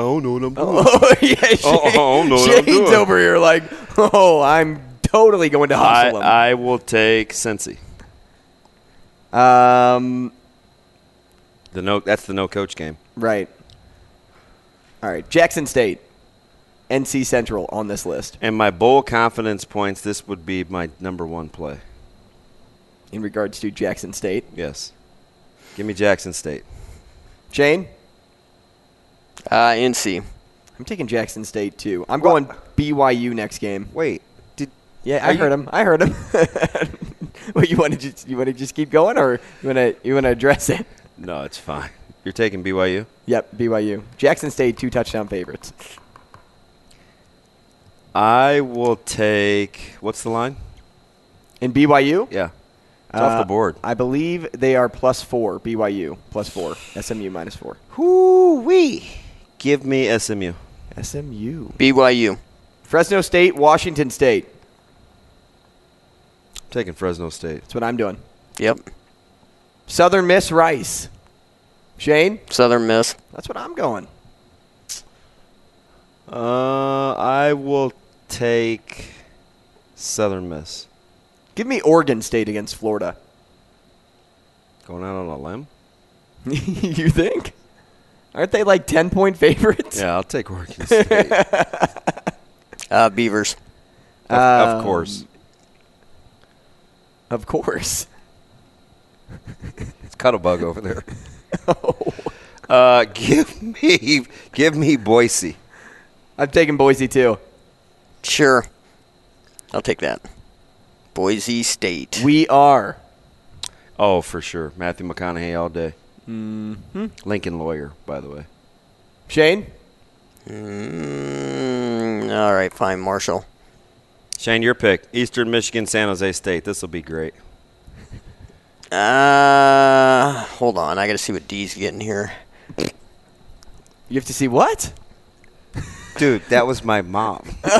[SPEAKER 5] don't know what I'm doing.
[SPEAKER 4] Oh yeah, Shane,
[SPEAKER 5] Oh, oh, no, what I'm
[SPEAKER 4] Shane's over here like, oh, I'm totally going to
[SPEAKER 5] I,
[SPEAKER 4] hustle him.
[SPEAKER 5] I will take Cincy.
[SPEAKER 4] um,
[SPEAKER 5] The no, that's the no coach game.
[SPEAKER 4] right. All right, Jackson State, NC Central on this list
[SPEAKER 5] And my bowl confidence points, this would be my number one play.
[SPEAKER 4] in regards to Jackson State.
[SPEAKER 5] Yes. Give me Jackson State.
[SPEAKER 4] Shane,
[SPEAKER 6] Uh, NC.
[SPEAKER 4] I'm taking Jackson State too. I'm going BYU next game.
[SPEAKER 5] Wait, did
[SPEAKER 4] Yeah,
[SPEAKER 5] Are
[SPEAKER 4] I
[SPEAKER 5] you-
[SPEAKER 4] heard him. I heard him. Well, you want to just you want to just keep going, or you want to you want to address it?
[SPEAKER 5] No? It's fine. You're taking BYU.
[SPEAKER 4] Yep, BYU. Jackson State two touchdown favorites.
[SPEAKER 5] I will take. What's the line?
[SPEAKER 4] In BYU,
[SPEAKER 5] Yeah, it's off
[SPEAKER 4] Uh,
[SPEAKER 5] the board.
[SPEAKER 4] I believe they are plus four. BYU plus four. SMU minus four.
[SPEAKER 5] Whoo wee! Give me SMU.
[SPEAKER 4] SMU.
[SPEAKER 6] BYU.
[SPEAKER 4] Fresno State, Washington State.
[SPEAKER 5] I'm taking Fresno State.
[SPEAKER 4] That's what I'm doing.
[SPEAKER 6] Yep.
[SPEAKER 4] Southern Miss, Rice. Shane.
[SPEAKER 6] Southern Miss.
[SPEAKER 4] That's what I'm going.
[SPEAKER 5] Uh, I will take Southern Miss.
[SPEAKER 4] Give me Oregon State against Florida.
[SPEAKER 5] Going out on a limb.
[SPEAKER 4] you think? Aren't they like ten point favorites?
[SPEAKER 5] Yeah, I'll take Oregon State.
[SPEAKER 6] Uh, Beavers.
[SPEAKER 5] of, of
[SPEAKER 4] Um,
[SPEAKER 5] course.
[SPEAKER 4] Of course.
[SPEAKER 5] It's Cuttlebug over there. uh, give me, give me Boise.
[SPEAKER 4] I'm taking Boise too.
[SPEAKER 6] Sure. I'll take that. Boise State.
[SPEAKER 4] We are.
[SPEAKER 5] Oh, for sure, Matthew McConaughey all day. Mm-hmm. Lincoln lawyer, by the way.
[SPEAKER 4] Shane?
[SPEAKER 6] Mm, all right, fine, Marshall.
[SPEAKER 5] Shane, your pick: Eastern Michigan, San Jose State. This will be great.
[SPEAKER 6] Uh, hold on. I got to see what D's getting here.
[SPEAKER 4] You have to see what?
[SPEAKER 5] Dude, that was my mom.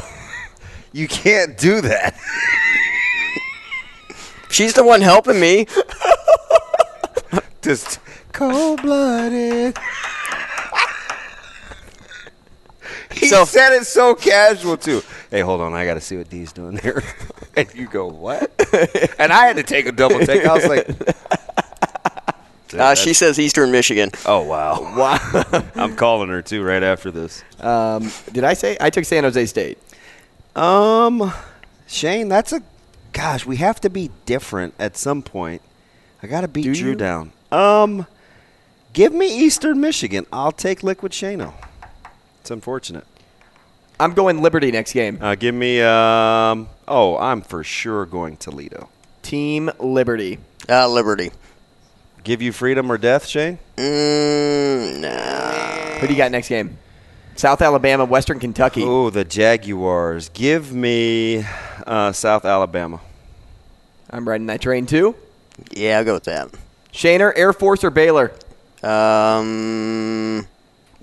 [SPEAKER 5] you can't do that.
[SPEAKER 6] She's the one helping me.
[SPEAKER 5] Just cold blooded. He
[SPEAKER 6] So-
[SPEAKER 5] said it so casual too. Hey, hold on, I got to see what D's doing there. and you go, what? and I had to take a double take. I was like,
[SPEAKER 6] Uh, she says Eastern Michigan.
[SPEAKER 5] oh wow,
[SPEAKER 4] Wow.
[SPEAKER 5] I'm calling her too right after this.
[SPEAKER 4] um, did I say? I took San Jose State.
[SPEAKER 5] Um, Shane, that's a gosh. We have to be different at some point. I got to beat
[SPEAKER 4] Do
[SPEAKER 5] Drew
[SPEAKER 4] you?
[SPEAKER 5] down. Um, give me Eastern Michigan. I'll take Liquid Shano. It's unfortunate.
[SPEAKER 4] I'm going Liberty next game.
[SPEAKER 5] Uh, give me. Um, oh, I'm for sure going Toledo.
[SPEAKER 4] Team Liberty.
[SPEAKER 6] Uh, Liberty.
[SPEAKER 5] Give you freedom or death, Shane.
[SPEAKER 6] Mm, nah.
[SPEAKER 4] Who do you got next game? South Alabama, Western Kentucky.
[SPEAKER 5] Oh, the Jaguars. Give me uh, South Alabama.
[SPEAKER 4] I'm riding that train too.
[SPEAKER 6] Yeah, I'll go with that.
[SPEAKER 4] Shaner, Air Force or Baylor?
[SPEAKER 6] Um,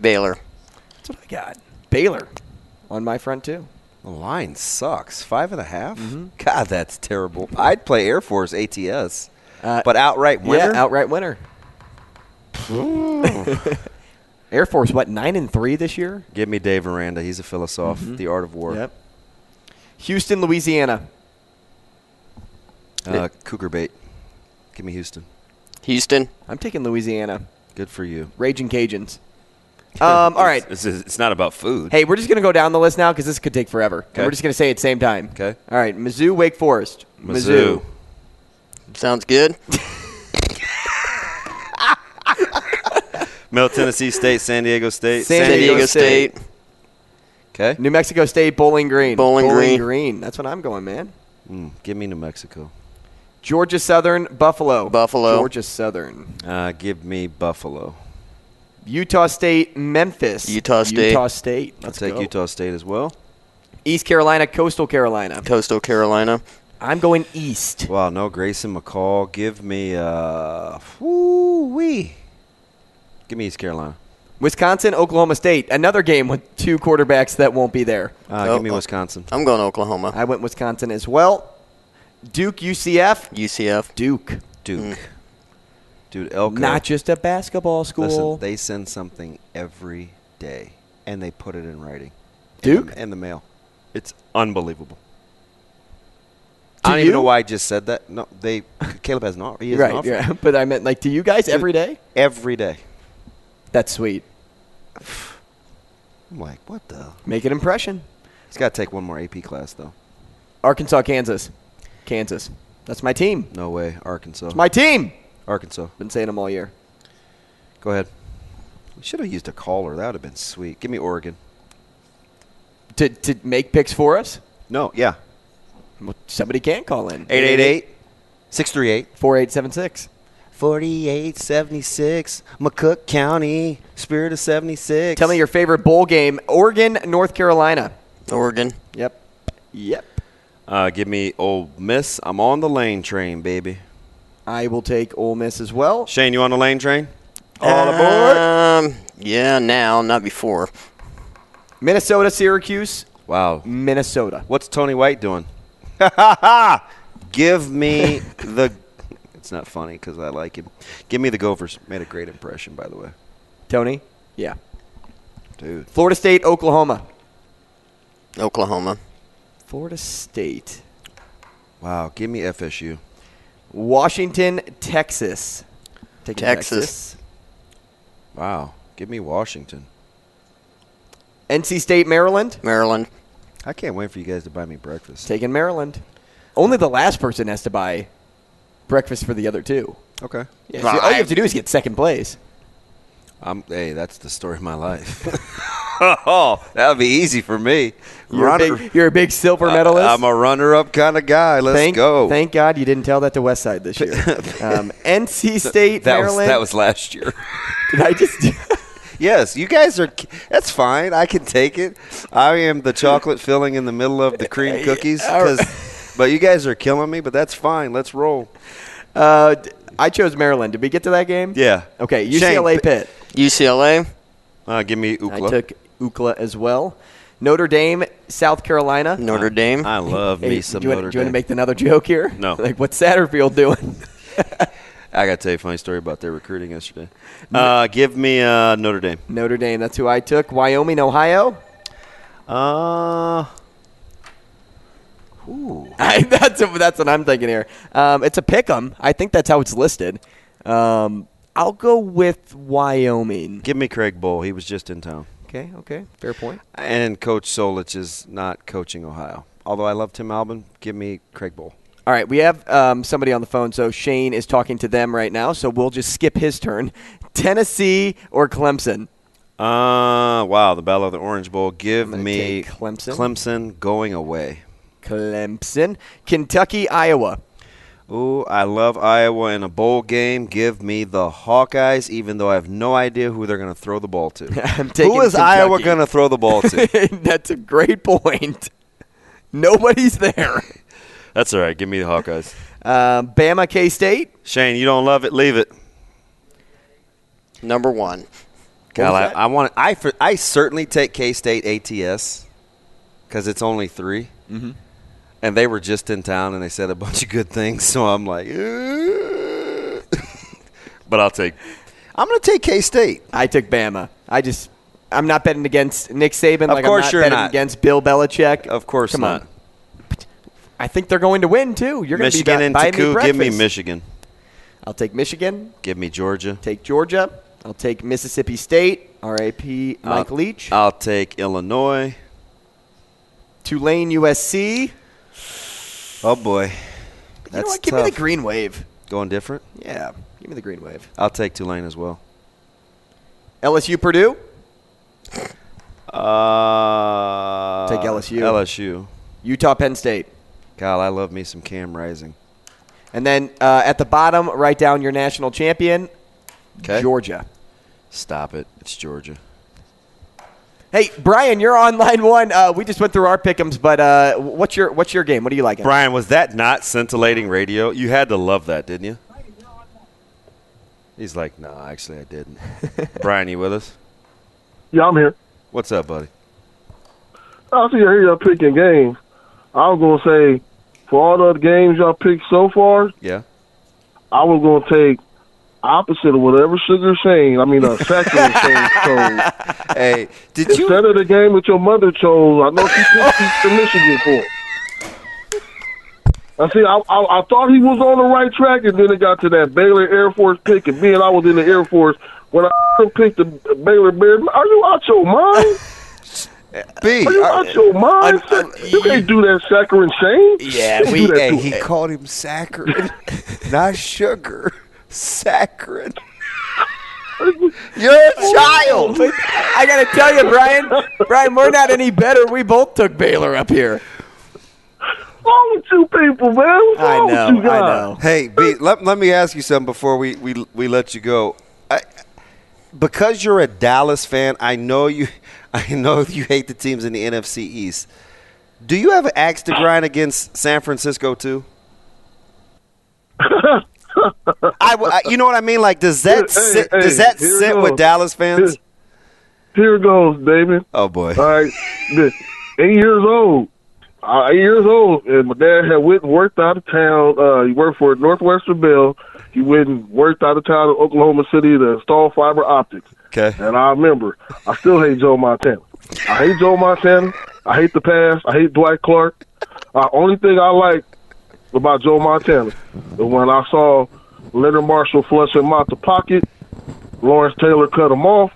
[SPEAKER 6] Baylor.
[SPEAKER 4] That's what I got. Baylor on my front too.
[SPEAKER 5] The line sucks. Five and a half? God, that's terrible. I'd play Air Force ATS,
[SPEAKER 4] Uh,
[SPEAKER 5] but outright winner.
[SPEAKER 4] Yeah, outright winner. Air Force, what nine and three this year?
[SPEAKER 5] Give me Dave Aranda. He's a philosopher. The Art of War.
[SPEAKER 4] Yep. Houston, Louisiana.
[SPEAKER 5] Uh, Cougar bait. Give me Houston.
[SPEAKER 6] Houston.
[SPEAKER 4] I'm taking Louisiana.
[SPEAKER 5] Good for you.
[SPEAKER 4] Raging Cajuns. Um, all right.
[SPEAKER 5] It's, it's, it's not about food.
[SPEAKER 4] Hey, we're just gonna go down the list now because this could take forever.
[SPEAKER 5] Okay.
[SPEAKER 4] we're just gonna say it at the same time.
[SPEAKER 5] Okay.
[SPEAKER 4] All right. Mizzou, Wake Forest.
[SPEAKER 5] Mizzou.
[SPEAKER 6] Sounds good.
[SPEAKER 5] Middle Tennessee State, San Diego State.
[SPEAKER 4] San
[SPEAKER 6] San
[SPEAKER 4] Diego
[SPEAKER 6] Diego
[SPEAKER 4] State.
[SPEAKER 6] State.
[SPEAKER 5] Okay.
[SPEAKER 4] New Mexico State, Bowling Green.
[SPEAKER 6] Bowling Green.
[SPEAKER 4] Green. That's what I'm going, man.
[SPEAKER 5] Mm, give me New Mexico.
[SPEAKER 4] Georgia Southern, Buffalo.
[SPEAKER 6] Buffalo.
[SPEAKER 4] Georgia Southern.
[SPEAKER 5] Uh, give me Buffalo.
[SPEAKER 4] Utah State, Memphis.
[SPEAKER 6] Utah State.
[SPEAKER 4] Utah State.
[SPEAKER 5] I'll
[SPEAKER 4] Let's
[SPEAKER 5] take
[SPEAKER 4] go.
[SPEAKER 5] Utah State as well.
[SPEAKER 4] East Carolina, Coastal Carolina.
[SPEAKER 6] Coastal Carolina.
[SPEAKER 4] I'm going East.
[SPEAKER 5] Wow, no Grayson McCall. Give me uh woo wee. Give me East Carolina.
[SPEAKER 4] Wisconsin, Oklahoma State. Another game with two quarterbacks that won't be there.
[SPEAKER 5] Uh,
[SPEAKER 6] Oh,
[SPEAKER 5] give me. Wisconsin.
[SPEAKER 6] I'm going Oklahoma.
[SPEAKER 4] I went Wisconsin as well. Duke, UCF.
[SPEAKER 6] UCF.
[SPEAKER 4] Duke.
[SPEAKER 5] Duke. Dude, Elko.
[SPEAKER 4] Not just a basketball school.
[SPEAKER 5] Listen, they send something every day, and they put it in writing.
[SPEAKER 4] Duke?
[SPEAKER 5] In the, mail. It's unbelievable.
[SPEAKER 4] To
[SPEAKER 5] I don't even
[SPEAKER 4] you?
[SPEAKER 5] know why I just said that. No, they. Caleb has not. He has an
[SPEAKER 4] right,
[SPEAKER 5] offer
[SPEAKER 4] yeah. But I meant like to you guys every day.
[SPEAKER 5] every day.
[SPEAKER 4] That's sweet.
[SPEAKER 5] I'm like, what the?
[SPEAKER 4] Make an impression.
[SPEAKER 5] He's got to take one more AP class though.
[SPEAKER 4] Arkansas, Kansas. Kansas. That's my team.
[SPEAKER 5] No way, Arkansas.
[SPEAKER 4] It's my team.
[SPEAKER 5] Arkansas.
[SPEAKER 4] Been saying them all year.
[SPEAKER 5] Go ahead. We should have used a caller. That would have been sweet. Give me Oregon.
[SPEAKER 4] To to make picks for us.
[SPEAKER 5] No, yeah.
[SPEAKER 4] Well, somebody can call in.
[SPEAKER 5] 888 638
[SPEAKER 4] 4876.
[SPEAKER 5] 4876 McCook County Spirit of 76.
[SPEAKER 4] Tell me your favorite bowl game. Oregon, North Carolina.
[SPEAKER 6] Oregon.
[SPEAKER 4] Yep. Yep.
[SPEAKER 5] Uh, give me Ole Miss. I'm on the lane train, baby.
[SPEAKER 4] I will take Ole Miss as well.
[SPEAKER 5] Shane, you on the lane train?
[SPEAKER 4] All aboard.
[SPEAKER 6] Um, yeah, now, not before.
[SPEAKER 4] Minnesota, Syracuse,
[SPEAKER 5] Wow.
[SPEAKER 4] Minnesota.
[SPEAKER 5] What's Tony White doing? Give me the. It's not funny because I like him. Give me the Gophers. Made a great impression, by the way.
[SPEAKER 4] Tony? Yeah.
[SPEAKER 5] Dude.
[SPEAKER 4] Florida State, Oklahoma.
[SPEAKER 6] Oklahoma.
[SPEAKER 4] Florida State.
[SPEAKER 5] Wow. Give me FSU.
[SPEAKER 4] Washington, Texas. Taking
[SPEAKER 6] Texas.
[SPEAKER 5] Wow. Give me Washington.
[SPEAKER 4] NC State, Maryland.
[SPEAKER 6] Maryland.
[SPEAKER 5] I can't wait for you guys to buy me breakfast.
[SPEAKER 4] Taking Maryland. Only the last person has to buy breakfast for the other two.
[SPEAKER 5] Okay.
[SPEAKER 4] Yeah, so all you have to do is get second place.
[SPEAKER 5] I'm, hey, that's the story of my life. oh, that would be easy for me.
[SPEAKER 4] You're, a big, you're a big silver medalist.
[SPEAKER 5] I'm a runner-up kind of guy. Let's
[SPEAKER 4] thank,
[SPEAKER 5] go.
[SPEAKER 4] Thank God you didn't tell that to Westside this year. um, NC State,
[SPEAKER 5] that was
[SPEAKER 4] Maryland.
[SPEAKER 5] that was last year.
[SPEAKER 4] Did I just?
[SPEAKER 5] yes, you guys are. That's fine. I can take it. I am the chocolate filling in the middle of the cream cookies.
[SPEAKER 4] All right.
[SPEAKER 5] 'cause- but you guys are killing me. But that's fine. Let's roll.
[SPEAKER 4] Uh, d- I chose Maryland. Did we get to that game?
[SPEAKER 5] Yeah.
[SPEAKER 4] Okay, UCLA
[SPEAKER 5] th-
[SPEAKER 4] Pitt.
[SPEAKER 6] UCLA.
[SPEAKER 5] Uh, give me UCLA.
[SPEAKER 4] I took UCLA as well. Notre Dame, South Carolina.
[SPEAKER 6] Notre Dame.
[SPEAKER 5] I love
[SPEAKER 4] Hey,
[SPEAKER 5] me some
[SPEAKER 4] do you, want,
[SPEAKER 5] Notre
[SPEAKER 4] do you want to
[SPEAKER 5] Dame.
[SPEAKER 4] make another joke here?
[SPEAKER 5] No.
[SPEAKER 4] like, what's Satterfield doing?
[SPEAKER 5] I got to tell you a funny story about their recruiting yesterday. Uh, give me uh, Notre Dame.
[SPEAKER 4] Notre Dame. That's who I took. Wyoming, Ohio.
[SPEAKER 5] Uh,
[SPEAKER 4] I, that's that's what I'm thinking here. Um, it's a pick 'em. I think that's how it's listed. Um, I'll go with Wyoming.
[SPEAKER 5] give me Craig Bohl. He was just in town.
[SPEAKER 4] Okay, okay, fair point.
[SPEAKER 5] And Coach Solich is not coaching Ohio. Although I love Tim Albin, give me Craig Bohl.
[SPEAKER 4] All right, we have um, somebody on the phone, so Shane is talking to them right now. So we'll just skip his turn. Tennessee or Clemson?
[SPEAKER 5] Uh, wow, the Battle of the Orange Bowl. Give me
[SPEAKER 4] Clemson.
[SPEAKER 5] Clemson going away.
[SPEAKER 4] Clemson, Kentucky, Iowa.
[SPEAKER 5] Ooh, I love Iowa in a bowl game. Give me the Hawkeyes, even though I have no idea who they're going to throw the ball to.
[SPEAKER 4] I'm taking
[SPEAKER 5] who is Iowa going to throw the ball to?
[SPEAKER 4] That's a great point. Nobody's there.
[SPEAKER 5] That's all right. Give me the Hawkeyes.
[SPEAKER 4] Um, Bama, K State.
[SPEAKER 5] Shane, you don't love it, leave it.
[SPEAKER 6] Number one.
[SPEAKER 5] God, I. I want. I for, I certainly take K State ATS because it's only 3 mm-hmm. And they were just in town and they said a bunch of good things. So I'm like, but I'll take. I'm going to take K State.
[SPEAKER 4] I took Bama. I just, I'm not betting against Nick Saban.
[SPEAKER 5] Of
[SPEAKER 4] like
[SPEAKER 5] course
[SPEAKER 4] I'm not
[SPEAKER 5] you're
[SPEAKER 4] betting
[SPEAKER 5] not.
[SPEAKER 4] against Bill Belichick.
[SPEAKER 5] Of course
[SPEAKER 4] Come
[SPEAKER 5] not.
[SPEAKER 4] on. I think they're going to win too. You're going to be
[SPEAKER 5] Michigan and
[SPEAKER 4] buying me
[SPEAKER 5] Taku. Give me. Michigan.
[SPEAKER 4] I'll take Michigan.
[SPEAKER 5] Give me Georgia.
[SPEAKER 4] Take Georgia. I'll take Mississippi State. R.A.P. Mike
[SPEAKER 5] I'll-
[SPEAKER 4] Leach.
[SPEAKER 5] I'll take Illinois.
[SPEAKER 4] Tulane, USC.
[SPEAKER 5] Oh boy,
[SPEAKER 4] you know what? Give
[SPEAKER 5] tough.
[SPEAKER 4] me the green wave.
[SPEAKER 5] Going different.
[SPEAKER 4] Yeah, give me the green wave.
[SPEAKER 5] I'll take Tulane as well.
[SPEAKER 4] LSU, Purdue.
[SPEAKER 5] Uh,
[SPEAKER 4] Take LSU.
[SPEAKER 5] LSU.
[SPEAKER 4] Utah, Penn State.
[SPEAKER 5] Kyle, I love me some Cam Rising.
[SPEAKER 4] And then uh, at the bottom, write down your national champion,
[SPEAKER 5] Okay.
[SPEAKER 4] Georgia.
[SPEAKER 5] Stop it. It's Georgia.
[SPEAKER 4] Hey, Brian, you're on line one. Uh, we just went through our pickums, but uh, what's your what's your game? What do you like?
[SPEAKER 5] Brian, was that not scintillating radio? You had to love that, didn't you? He's like, no, actually, I didn't. Brian, you with us?
[SPEAKER 10] Yeah, I'm here.
[SPEAKER 5] What's up, buddy?
[SPEAKER 10] I see you y'all picking games. I was gonna say, for all the games y'all picked so far,
[SPEAKER 5] Yeah.
[SPEAKER 10] I was gonna take opposite of whatever Sugar saying. I mean, uh, Saccharin saying chose.
[SPEAKER 5] Hey, did you?
[SPEAKER 10] Instead of the game that your mother chose, I know she picked Eastern Michigan for. I see. I, I I thought he was on the right track, and then it got to that Baylor Air Force pick, and being I was in the Air Force when I picked the Baylor Bears. Are you out your mind?
[SPEAKER 5] B.
[SPEAKER 10] Are you out your mind? you can't do that, Saccharin Shane.
[SPEAKER 4] Yeah, we-
[SPEAKER 5] Hey, he
[SPEAKER 10] him.
[SPEAKER 5] called him saccharin, not sugar. Saccharin. You're a child.
[SPEAKER 4] I gotta tell you, Brian. Brian, we're not any better. We both took Baylor up here.
[SPEAKER 10] What's wrong with you people, man? What's
[SPEAKER 4] I know.
[SPEAKER 10] you
[SPEAKER 4] I know.
[SPEAKER 5] Hey, B, let, let me ask you something before we, we, we let you go. I, because you're a Dallas fan, I know you I know you hate the teams in the NFC East. Do you have an axe to grind against San Francisco too? I, I- you know what I mean? Like, does that
[SPEAKER 10] Hey,
[SPEAKER 5] sit,
[SPEAKER 10] hey,
[SPEAKER 5] does that sit with. Dallas fans?
[SPEAKER 10] Here it goes, David.
[SPEAKER 5] Oh boy.
[SPEAKER 10] All right, eight years old. Uh, eight years old, and my dad had went and worked out of town. Uh, he worked for Northwestern Bell. He went and worked out of town in Oklahoma City to install fiber optics.
[SPEAKER 5] Okay.
[SPEAKER 10] And I remember, I still hate Joe Montana. I hate Joe Montana. I hate the past. I hate Dwight Clark. Uh, only thing I like about Joe Montana is when I saw Leonard Marshall flush him out the pocket, Lawrence Taylor cut him off,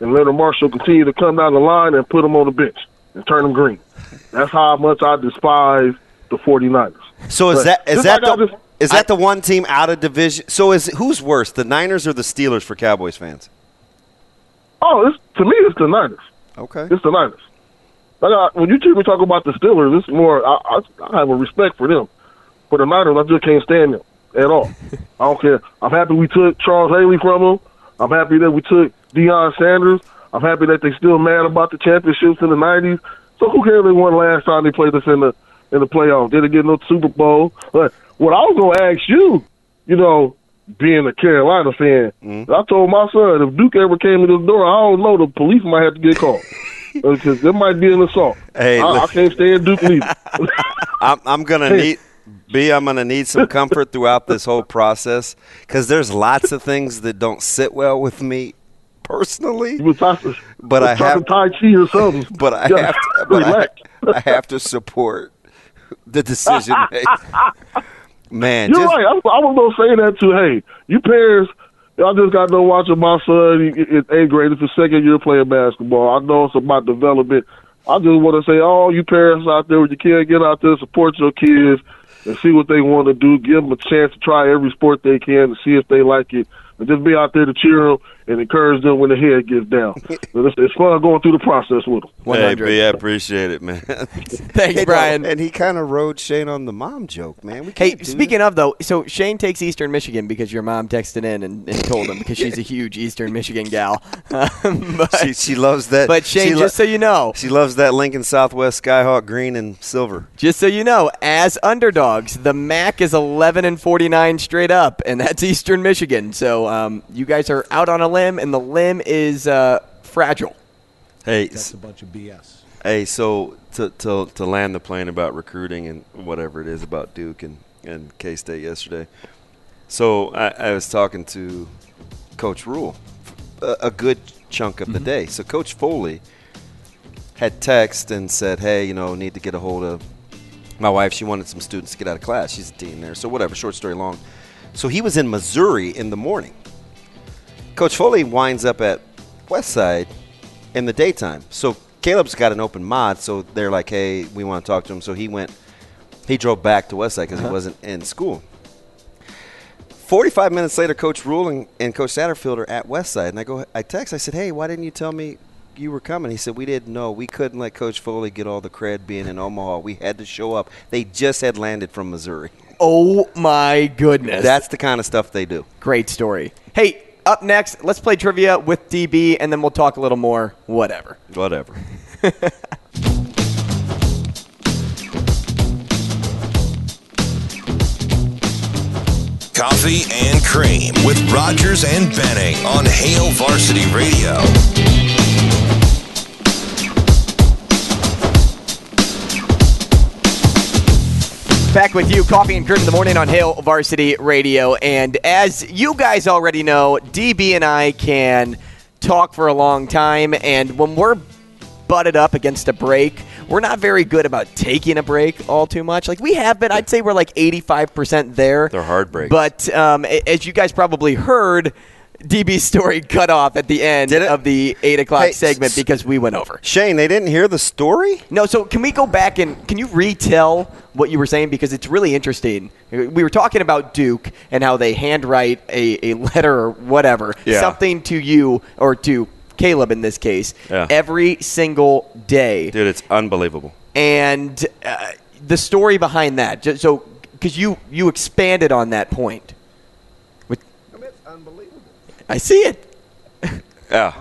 [SPEAKER 10] and Leonard Marshall continued to come down the line and put him on the bench and turn him green. That's how much I despise the 49ers.
[SPEAKER 5] So is
[SPEAKER 10] But
[SPEAKER 5] that is that
[SPEAKER 10] like
[SPEAKER 5] the
[SPEAKER 10] just-
[SPEAKER 5] Is that the one team out of division? So is who's worse, the Niners or the Steelers for Cowboys fans?
[SPEAKER 10] Oh, it's, to me, it's the Niners.
[SPEAKER 5] Okay.
[SPEAKER 10] It's the Niners. Like, I, when you hear me talk about the Steelers, it's more. I, I, I have a respect for them. For the Niners, I just can't stand them at all. I don't care. I'm happy we took Charles Haley from them. I'm happy that we took Deion Sanders. I'm happy that they still mad about the championships in the '90s. So who cares? They won last time they played us in the in the playoffs. Didn't get no Super Bowl. But what I was gonna ask you, you know, being a Carolina fan, mm-hmm. I told my son if Duke ever came to the door, I don't know, the police might have to get called because uh, there might be an assault.
[SPEAKER 5] Hey,
[SPEAKER 10] I, I can't stand Duke neither.
[SPEAKER 5] I'm, I'm gonna need B. I'm gonna need some comfort throughout this whole process because there's lots of things that don't sit well with me personally. But I have
[SPEAKER 10] Tai Chi or something.
[SPEAKER 5] But I
[SPEAKER 10] Yeah,
[SPEAKER 5] have to, but I. I have to support the decision. Man,
[SPEAKER 10] You're
[SPEAKER 5] just,
[SPEAKER 10] right. I, I was gonna say that too. Hey, you parents, I just got done watching my son in eighth grade. It's his second year playing basketball. I know it's about development. I just want to say, all you parents out there with your kids, get out there, support your kids, and see what they want to do. Give them a chance to try every sport they can to see if they like it, and just be out there to cheer them and encourage them when the head gets down. So it's, it's fun going through the process with them.
[SPEAKER 5] hey, B, I appreciate it, man.
[SPEAKER 4] Thanks,
[SPEAKER 5] Hey,
[SPEAKER 4] Brian.
[SPEAKER 5] And he kind of rode Shane on the mom joke, man. We
[SPEAKER 4] Hey,
[SPEAKER 5] can't do
[SPEAKER 4] speaking of though, so Shane takes Eastern Michigan because your mom texted in and, and told him because she's a huge Eastern Michigan gal. Um, but,
[SPEAKER 5] she, she loves that.
[SPEAKER 4] but Shane,
[SPEAKER 5] lo-
[SPEAKER 4] just so you know,
[SPEAKER 5] she loves that Lincoln Southwest Skyhawk green and silver.
[SPEAKER 4] just so you know, as underdogs, the MAC is 11 and 49 straight up, and that's Eastern Michigan. So um, you guys are out on a limb, and the limb is uh, fragile.
[SPEAKER 5] Hey,
[SPEAKER 3] That's a bunch of BS.
[SPEAKER 5] Hey, so to, to to land the plane about recruiting and whatever it is about Duke and, and K State yesterday. So I, I was talking to Coach Rhule a, a good chunk of the day. So Coach Foley had text and said, "Hey, you know, need to get a hold of my wife. She wanted some students to get out of class. She's a dean there. So whatever. Short story long. So he was in Missouri in the morning. Coach Foley winds up at Westside in the daytime. So Caleb's got an open mod, so they're like, "Hey, we want to talk to him." So he went. He drove back to Westside because he uh-huh. wasn't in school. Forty-five minutes later, Coach Rhule and, and Coach Satterfield are at Westside, and I go, I text, I said, "Hey, why didn't you tell me you were coming?" He said, "We didn't know. We couldn't let Coach Foley get all the cred being in Omaha. We had to show up. They just had landed from Missouri.
[SPEAKER 4] Oh my goodness.
[SPEAKER 5] That's the kind of stuff they do.
[SPEAKER 4] Great story. Hey, up next, let's play trivia with DB, and then we'll talk a little more. Whatever.
[SPEAKER 5] Whatever."
[SPEAKER 2] Coffee and Cream with Rogers and Benning on Hail Varsity Radio.
[SPEAKER 4] Back with you, Coffee and Cream in the morning on Hail Varsity Radio. And as you guys already know, DB and I can talk for a long time. And when we're butted up against a break, we're not very good about taking a break all too much. Like we have been, I'd say we're like 85% there.
[SPEAKER 5] They're hard breaks.
[SPEAKER 4] But um, as you guys probably heard, DB's story cut off at the end of the 8 o'clock
[SPEAKER 5] Hey,
[SPEAKER 4] segment because we went over.
[SPEAKER 5] Shane, they didn't hear the story.
[SPEAKER 4] No, so can we go back and can you retell what you were saying because it's really interesting. We were talking about Duke and how they handwrite a, a letter or whatever,
[SPEAKER 5] Yeah.
[SPEAKER 4] something to you or to Caleb in this case,
[SPEAKER 5] Yeah.
[SPEAKER 4] every single day.
[SPEAKER 5] Dude, it's unbelievable.
[SPEAKER 4] And uh, the story behind that, so because you you expanded on that point. I see it.
[SPEAKER 5] Yeah.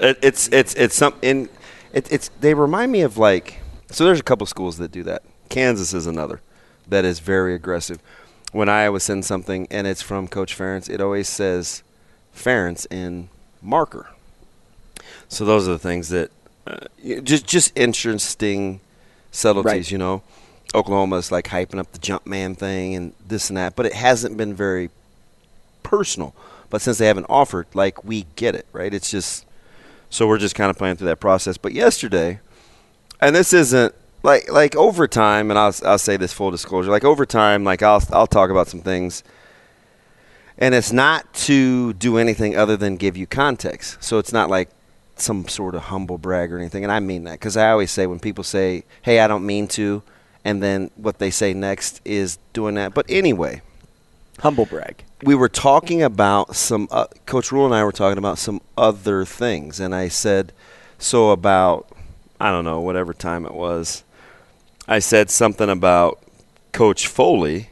[SPEAKER 5] It, it's it's it's something. It, it's they remind me of like. So there's a couple schools that do that. Kansas is another that is very aggressive. When Iowa sends something and it's from Coach Ferentz, it always says Ferentz in marker. So those are the things that uh, just just interesting subtleties,
[SPEAKER 4] Right.
[SPEAKER 5] you know. Oklahoma's like hyping up the jump man thing and this and that, but it hasn't been very personal. But since they haven't offered, like we get it, right? It's just so we're just kind of playing through that process. But yesterday, and this isn't like like overtime, and I'll I'll say this full disclosure, like overtime, like I'll I'll talk about some things, and it's not to do anything other than give you context. So it's not like some sort of humble brag or anything, and I mean that because I always say when people say, "Hey, I don't mean to," and then what they say next is doing that. But anyway,
[SPEAKER 4] Humble brag.
[SPEAKER 5] we were talking about some. Uh, Coach Rhule and I were talking about some other things, and I said, so about I don't know whatever time it was. I said something about Coach Foley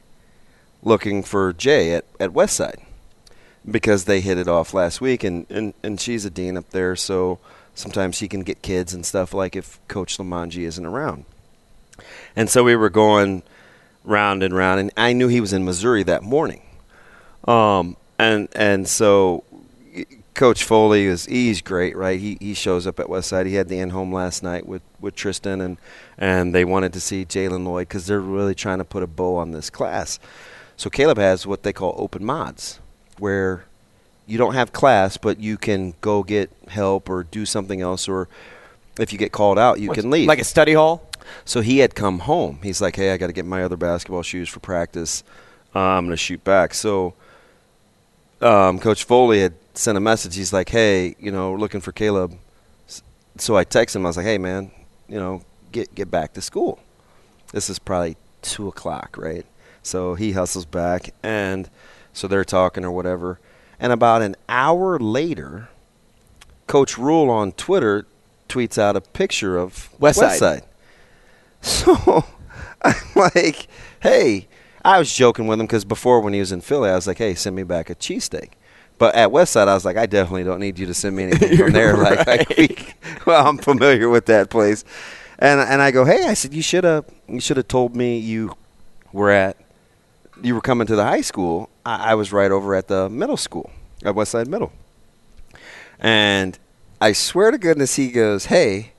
[SPEAKER 5] looking for Jay at at Westside because they hit it off last week, and and and she's a dean up there, so sometimes she can get kids and stuff like if Coach Lamanji isn't around. And so we were going round and round, and I knew he was in Missouri that morning. Um, and and so Coach Foley is he's great, right? He he shows up at Westside. He had the in home last night with, with Tristan, and and they wanted to see Jaylen Lloyd because they're really trying to put a bow on this class. So Caleb has what they call open mods, where you don't have class, but you can go get help or do something else, or if you get called out, you
[SPEAKER 4] What's-
[SPEAKER 5] can leave.
[SPEAKER 4] Like a study hall?
[SPEAKER 5] So he had come home. He's like, "Hey, I got to get my other basketball shoes for practice. Uh, I'm going to shoot back." So um, Coach Foley had sent a message. He's like, "Hey, you know, looking for Caleb." So I texted him. I was like, "Hey, man, you know, get get back to school." This is probably two o'clock, right? So he hustles back, and so they're talking or whatever. And about an hour later, Coach Rhule on Twitter tweets out a picture of
[SPEAKER 4] Westside.
[SPEAKER 5] Westside. So I'm like, hey, I was joking with him because before when he was in Philly, I was like, hey, send me back a cheesesteak. But at Westside, I was like, I definitely don't need you to send me anything from there. Like, like we, well, I'm familiar with that place, and and I go, hey, I said you should have you should have told me you were at you were coming to the high school. I, I was right over at the middle school at Westside Middle, and I swear to goodness, he goes, hey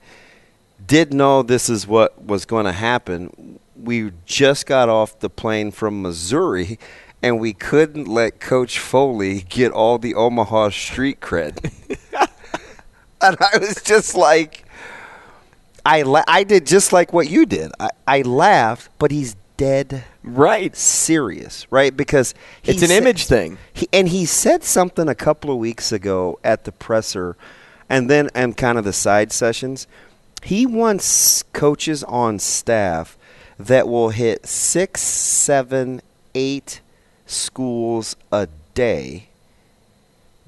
[SPEAKER 5] did know this is what was going to happen. We just got off the plane from Missouri, and we couldn't let Coach Foley get all the Omaha street cred. and I was just like, I la- I did just like what you did. I, I laughed, but he's dead
[SPEAKER 4] right
[SPEAKER 5] serious, right? Because
[SPEAKER 4] It's an
[SPEAKER 5] said-
[SPEAKER 4] image thing.
[SPEAKER 5] He, and he said something a couple of weeks ago at the presser, and then and kind of the side sessions. He wants coaches on staff that will hit six, seven, eight schools a day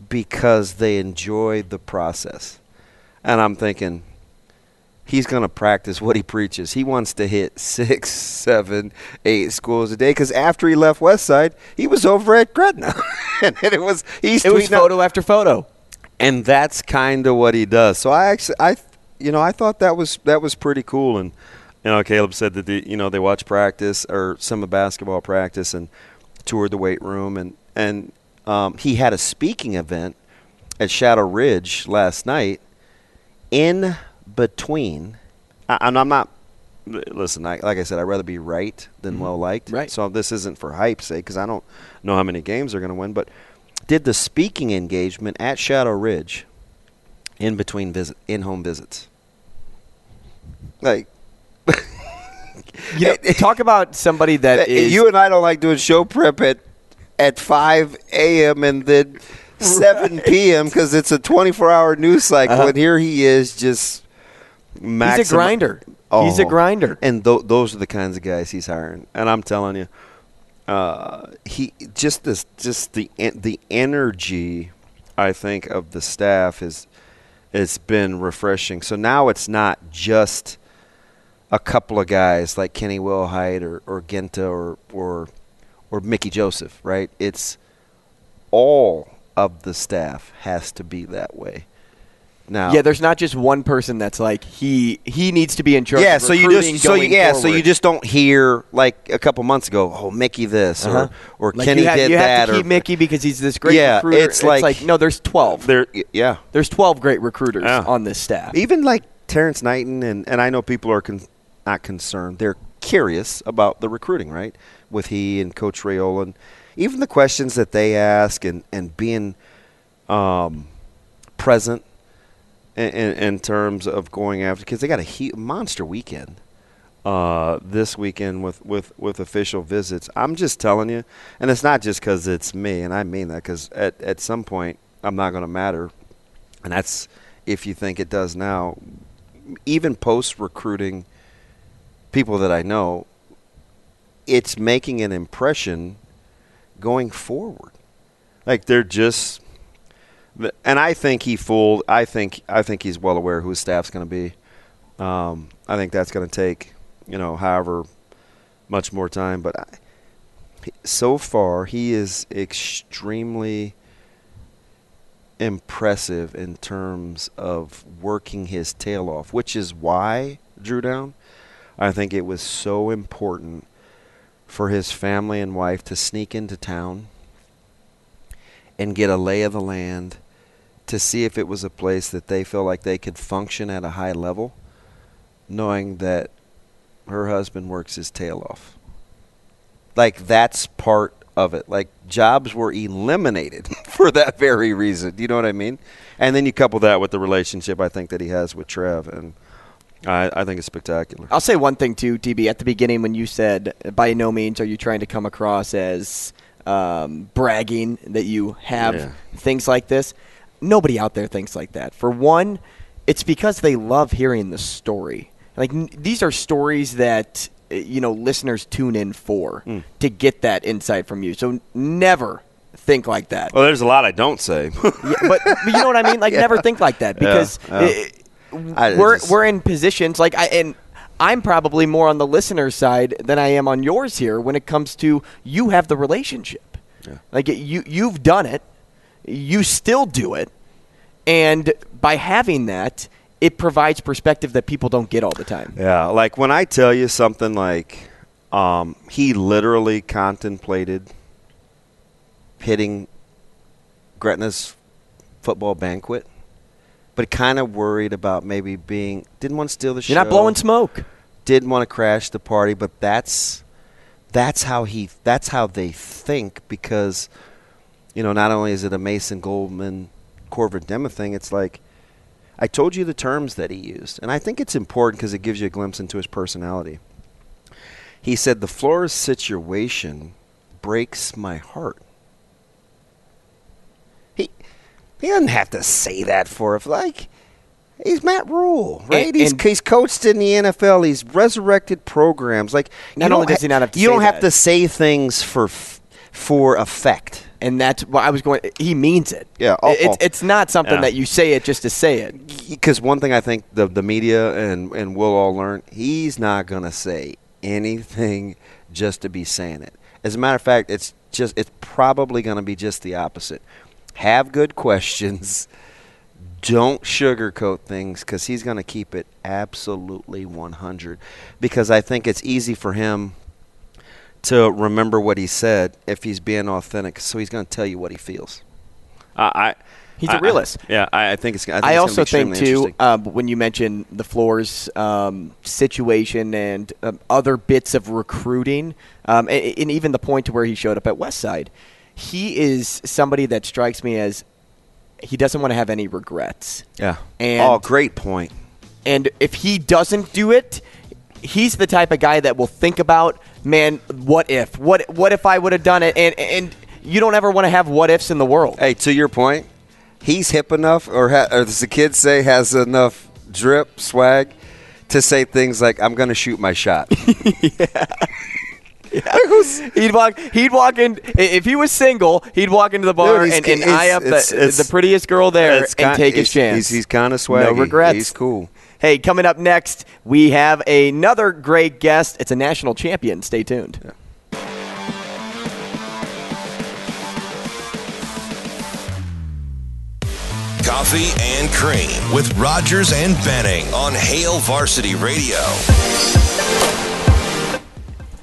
[SPEAKER 5] because they enjoy the process. And I'm thinking, he's going to practice what he preaches. He wants to hit six, seven, eight schools a day because after he left Westside, he was over at Gretna, and it was he's
[SPEAKER 4] It was
[SPEAKER 5] tweeting out-
[SPEAKER 4] photo after photo.
[SPEAKER 5] and that's kind of what he does. So I actually, I, you know, I thought that was that was pretty cool. And you know, Caleb said that the, you know they watched practice or some of basketball practice and toured the weight room and and um, he had a speaking event at Shadow Ridge last night. In between, I, and I'm not. Listen, I, like I said, I'd rather be right than well liked. Right. So this isn't for hype's sake because I don't know how many games they're going to win. But did the speaking engagement at Shadow Ridge in between visit in home visits. Like
[SPEAKER 4] You know, talk about somebody that is
[SPEAKER 5] you and I don't like doing show prep at at five a.m. and then seven p.m. because it's a twenty-four hour news cycle,
[SPEAKER 4] Uh-huh.
[SPEAKER 5] and here he is just. Maxim-
[SPEAKER 4] grinder. Oh. He's a grinder.
[SPEAKER 5] and th- those are the kinds of guys he's hiring. And I'm telling you, uh, he just this just the the energy I think of the staff is it's been refreshing. So now it's not just a couple of guys like Kenny Wilhite or, or Genta or or or Mickey Joseph, right? It's all of the staff has to be that way. Now,
[SPEAKER 4] Yeah, there's not just one person that's like he he needs to be in charge.
[SPEAKER 5] yeah, so you just so yeah, so you just don't hear like a couple months ago, oh Mickey this
[SPEAKER 4] Uh-huh.
[SPEAKER 5] or or
[SPEAKER 4] Like,
[SPEAKER 5] Kenny
[SPEAKER 4] you have,
[SPEAKER 5] did
[SPEAKER 4] you
[SPEAKER 5] that
[SPEAKER 4] have to
[SPEAKER 5] or
[SPEAKER 4] keep Mickey because he's this great
[SPEAKER 5] Yeah,
[SPEAKER 4] recruiter.
[SPEAKER 5] it's like-
[SPEAKER 4] no, there's twelve.
[SPEAKER 5] there yeah.
[SPEAKER 4] There's twelve great recruiters
[SPEAKER 5] Yeah.
[SPEAKER 4] on this staff.
[SPEAKER 5] Even like Terrence Knighton and and I know people are con- not concerned. They're curious about the recruiting, right? With he and Coach Raiola and even the questions that they ask and and being um, present in, in, in terms of going after because they got a he- monster weekend uh, this weekend with, with, with official visits. I'm just telling you, and it's not just because it's me, and I mean that because at, at some point I'm not going to matter, and that's if you think it does now. Even post recruiting people that I know, it's making an impression going forward. Like they're just, and I think he fooled. I think I think he's well aware who his staff's going to be. Um, I think that's going to take you know however much more time, but I, so far he is extremely impressive in terms of working his tail off, which is why Drew Down. I think it was so important for his family and wife to sneak into town and get a lay of the land to see if it was a place that they feel like they could function at a high level, knowing that her husband works his tail off. Like that's part of it. Like jobs were eliminated for that very reason. Do you know what I mean? And then you couple that with the relationship I think that he has with Trev, and I, I think it's spectacular.
[SPEAKER 4] I'll say one thing too, DB. At the beginning, when you said, "By no means are you trying to come across as um, bragging that you have
[SPEAKER 5] Yeah.
[SPEAKER 4] things like this," nobody out there thinks like that. For one, it's because they love hearing the story. Like n- these are stories that uh, you know listeners tune in for
[SPEAKER 5] Hmm.
[SPEAKER 4] to get that insight from you. So never think like that.
[SPEAKER 5] Well, there's a lot I don't say.
[SPEAKER 4] Yeah, but, but you know what I mean? Like,
[SPEAKER 5] Yeah.
[SPEAKER 4] never think like that because
[SPEAKER 5] yeah.
[SPEAKER 4] it-
[SPEAKER 5] I
[SPEAKER 4] we're
[SPEAKER 5] just-
[SPEAKER 4] we're in positions like I and I'm probably more on the listener side than I am on yours here when it comes to you have the relationship. Like you you've done it, you still do it, and by having that, it provides perspective that people don't get all the time.
[SPEAKER 5] Yeah, like when I tell you something like um, he literally contemplated hitting Gretna's football banquet, but kind of worried about maybe being didn't want to steal the show.
[SPEAKER 4] You're not blowing smoke.
[SPEAKER 5] Didn't want to crash the party, but that's that's how he that's how they think because you know not only is it a Mason Goldman Corvin Dema thing, it's like I told you the terms that he used, and I think it's important because it gives you a glimpse into his personality. He said, The Flores situation breaks my heart. He he doesn't have to say that for if like he's Matt Rhule, right?
[SPEAKER 4] And-
[SPEAKER 5] he's
[SPEAKER 4] and-
[SPEAKER 5] he's coached in the NFL. He's resurrected programs. Like
[SPEAKER 4] Not
[SPEAKER 5] you don't
[SPEAKER 4] only does he not have to
[SPEAKER 5] you
[SPEAKER 4] say
[SPEAKER 5] don't have
[SPEAKER 4] that.
[SPEAKER 5] to say things for for effect.
[SPEAKER 4] And that's what I was going. He means it.
[SPEAKER 5] Yeah,
[SPEAKER 4] it's it's not something
[SPEAKER 5] Yeah.
[SPEAKER 4] that you say it just to say it.
[SPEAKER 5] because one thing I think the the media and and we'll all learn, he's not gonna say anything just to be saying it. As a matter of fact, it's just it's probably gonna be just the opposite. Have good questions. Don't sugarcoat things because he's going to keep it absolutely 100. Because I think it's easy for him to remember what he said if he's being authentic. So he's going to tell you what he feels. I, I
[SPEAKER 4] He's a realist.
[SPEAKER 5] yeah, I, I think it's. I, think
[SPEAKER 4] I
[SPEAKER 5] it's
[SPEAKER 4] also
[SPEAKER 5] be
[SPEAKER 4] think too uh, when you mentioned the floors um, situation and um, other bits of recruiting, um, and, and even the point to where he showed up at Westside, he is somebody that strikes me as he doesn't want to have any regrets.
[SPEAKER 5] Yeah.
[SPEAKER 4] And
[SPEAKER 5] oh, great point.
[SPEAKER 4] and if he doesn't do it, he's the type of guy that will think about, man, what if? What what if I would have done it? And and you don't ever want to have what ifs in the world.
[SPEAKER 5] Hey, to your point, he's hip enough, or, ha- or as the kids say, has enough drip swag to say things like, "I'm going to shoot my shot."
[SPEAKER 4] He'd walk. He'd walk in. If he was single, he'd walk into the bar
[SPEAKER 5] Dude,
[SPEAKER 4] and, and eye up
[SPEAKER 5] it's-
[SPEAKER 4] the,
[SPEAKER 5] it's-
[SPEAKER 4] the prettiest girl there and
[SPEAKER 5] kin-
[SPEAKER 4] take his chance.
[SPEAKER 5] He's, he's kind of swaggy.
[SPEAKER 4] No regrets.
[SPEAKER 5] He's cool.
[SPEAKER 4] Hey, coming up next, we have another great guest. It's a national champion. Stay tuned.
[SPEAKER 2] Coffee and Cream with Rogers and Benning on Hail Varsity Radio.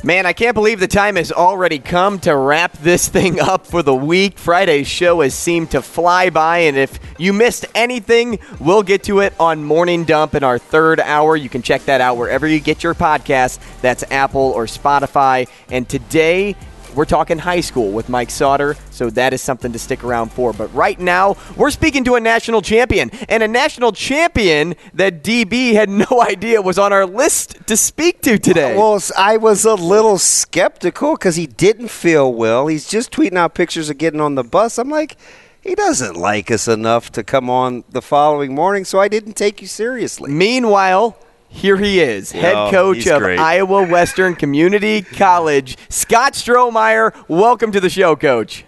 [SPEAKER 4] Man, I can't believe the time has already come to wrap this thing up for the week. Friday's show has seemed to fly by, and if you missed anything, we'll get to it on Morning Dump in our third hour. You can check that out wherever you get your podcast. That's Apple or Spotify. And today, we're talking high school with Mike Sauter, so that is something to stick around for. But right now, we're speaking to a national champion, and a national champion that DB had no idea was on our list to speak to today.
[SPEAKER 5] Well, I was a little skeptical because he didn't feel well. He's just tweeting out pictures of getting on the bus. I'm like, he doesn't like us enough to come on the following morning, so I didn't take you seriously.
[SPEAKER 4] Meanwhile, Here he is,
[SPEAKER 5] Yeah,
[SPEAKER 4] head coach of
[SPEAKER 5] great.
[SPEAKER 4] Iowa Western Community College, Scott Strohmeier. Welcome to the show, Coach.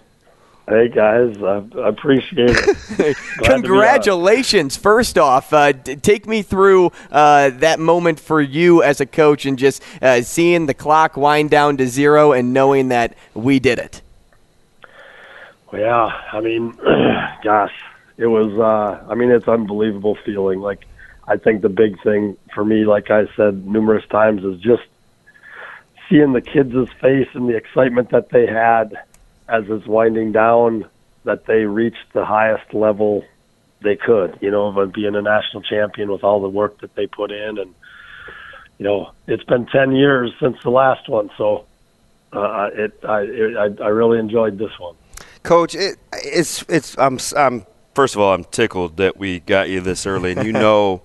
[SPEAKER 11] Hey guys, I, I appreciate it. Glad to be on.
[SPEAKER 4] Congratulations. First off, uh, d- take me through uh, that moment for you as a coach and just uh, seeing the clock wind down to zero and knowing that we did it.
[SPEAKER 11] Yeah, I mean, gosh, it was. Uh, I mean, it's unbelievable feeling. Like, I think the big thing for me, like I said numerous times, is just seeing the kids' face and the excitement that they had as it's winding down. That they reached the highest level they could. You know, of being a national champion with all the work that they put in, and you know, it's been ten years since the last one, so. Uh, it, I, it, I, I really enjoyed this one.
[SPEAKER 5] Coach, it, it's it's I'm I'm first of all I'm tickled that we got you this early, and you know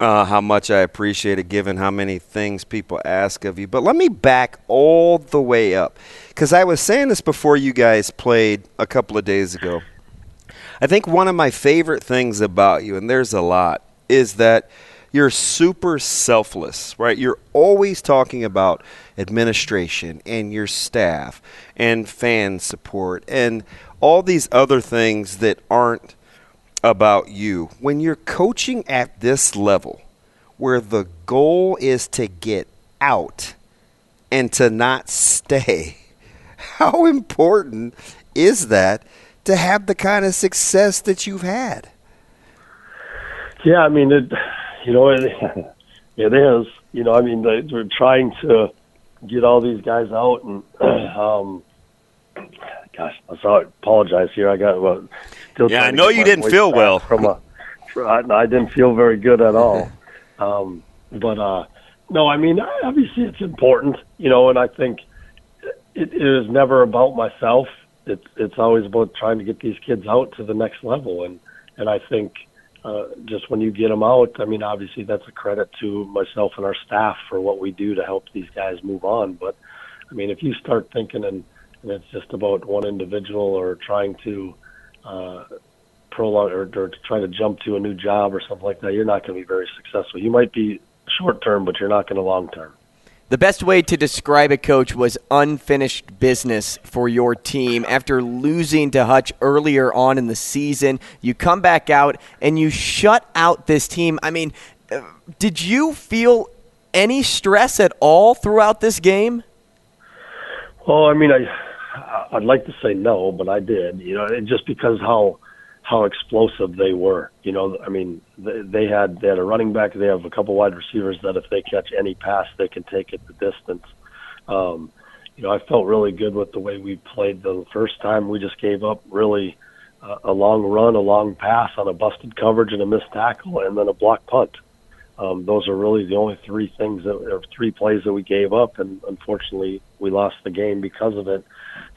[SPEAKER 5] uh, how much I appreciate it, given how many things people ask of you. But let me back all the way up because I was saying this before you guys played a couple of days ago. I think one of my favorite things about you, and there's a lot, is that you're super selfless, right? You're always talking about administration and your staff and fan support and all these other things that aren't about you. When you're coaching at this level, where the goal is to get out and to not stay, how important is that to have the kind of success that you've had?
[SPEAKER 11] Yeah, I mean, it, you know, it, it is. You know, I mean, they, they're trying to get all these guys out, and um, gosh, I'm sorry, apologize here. I got well, still.
[SPEAKER 5] Yeah, I know you didn't feel well.
[SPEAKER 11] From a, I, I didn't feel very good at all. um, but uh, no, I mean, obviously it's important, you know, and I think it, it is never about myself. It's it's always about trying to get these kids out to the next level, and and I think uh, just when you get them out, I mean, obviously that's a credit to myself and our staff for what we do to help these guys move on. But I mean, if you start thinking and, and it's just about one individual or trying to uh, prolong or, or to try to jump to a new job or something like that, you're not going to be very successful. You might be short term, but you're not going to long term.
[SPEAKER 4] The best way to describe it, coach, was unfinished business for your team. After losing to Hutch earlier on in the season, you come back out and you shut out this team. I mean, uh, did you feel any stress at all throughout this game?
[SPEAKER 11] Well, I mean, I I'd like to say no, but I did. You know, just because how how explosive they were. You know, I mean, they, they had they had a running back. They have a couple wide receivers that if they catch any pass, they can take it the distance. Um, you know, I felt really good with the way we played the first time. We just gave up really uh, a long run, a long pass on a busted coverage and a missed tackle, and then a block punt. Um, those are really the only three things that or three plays that we gave up, and unfortunately, we lost the game because of it.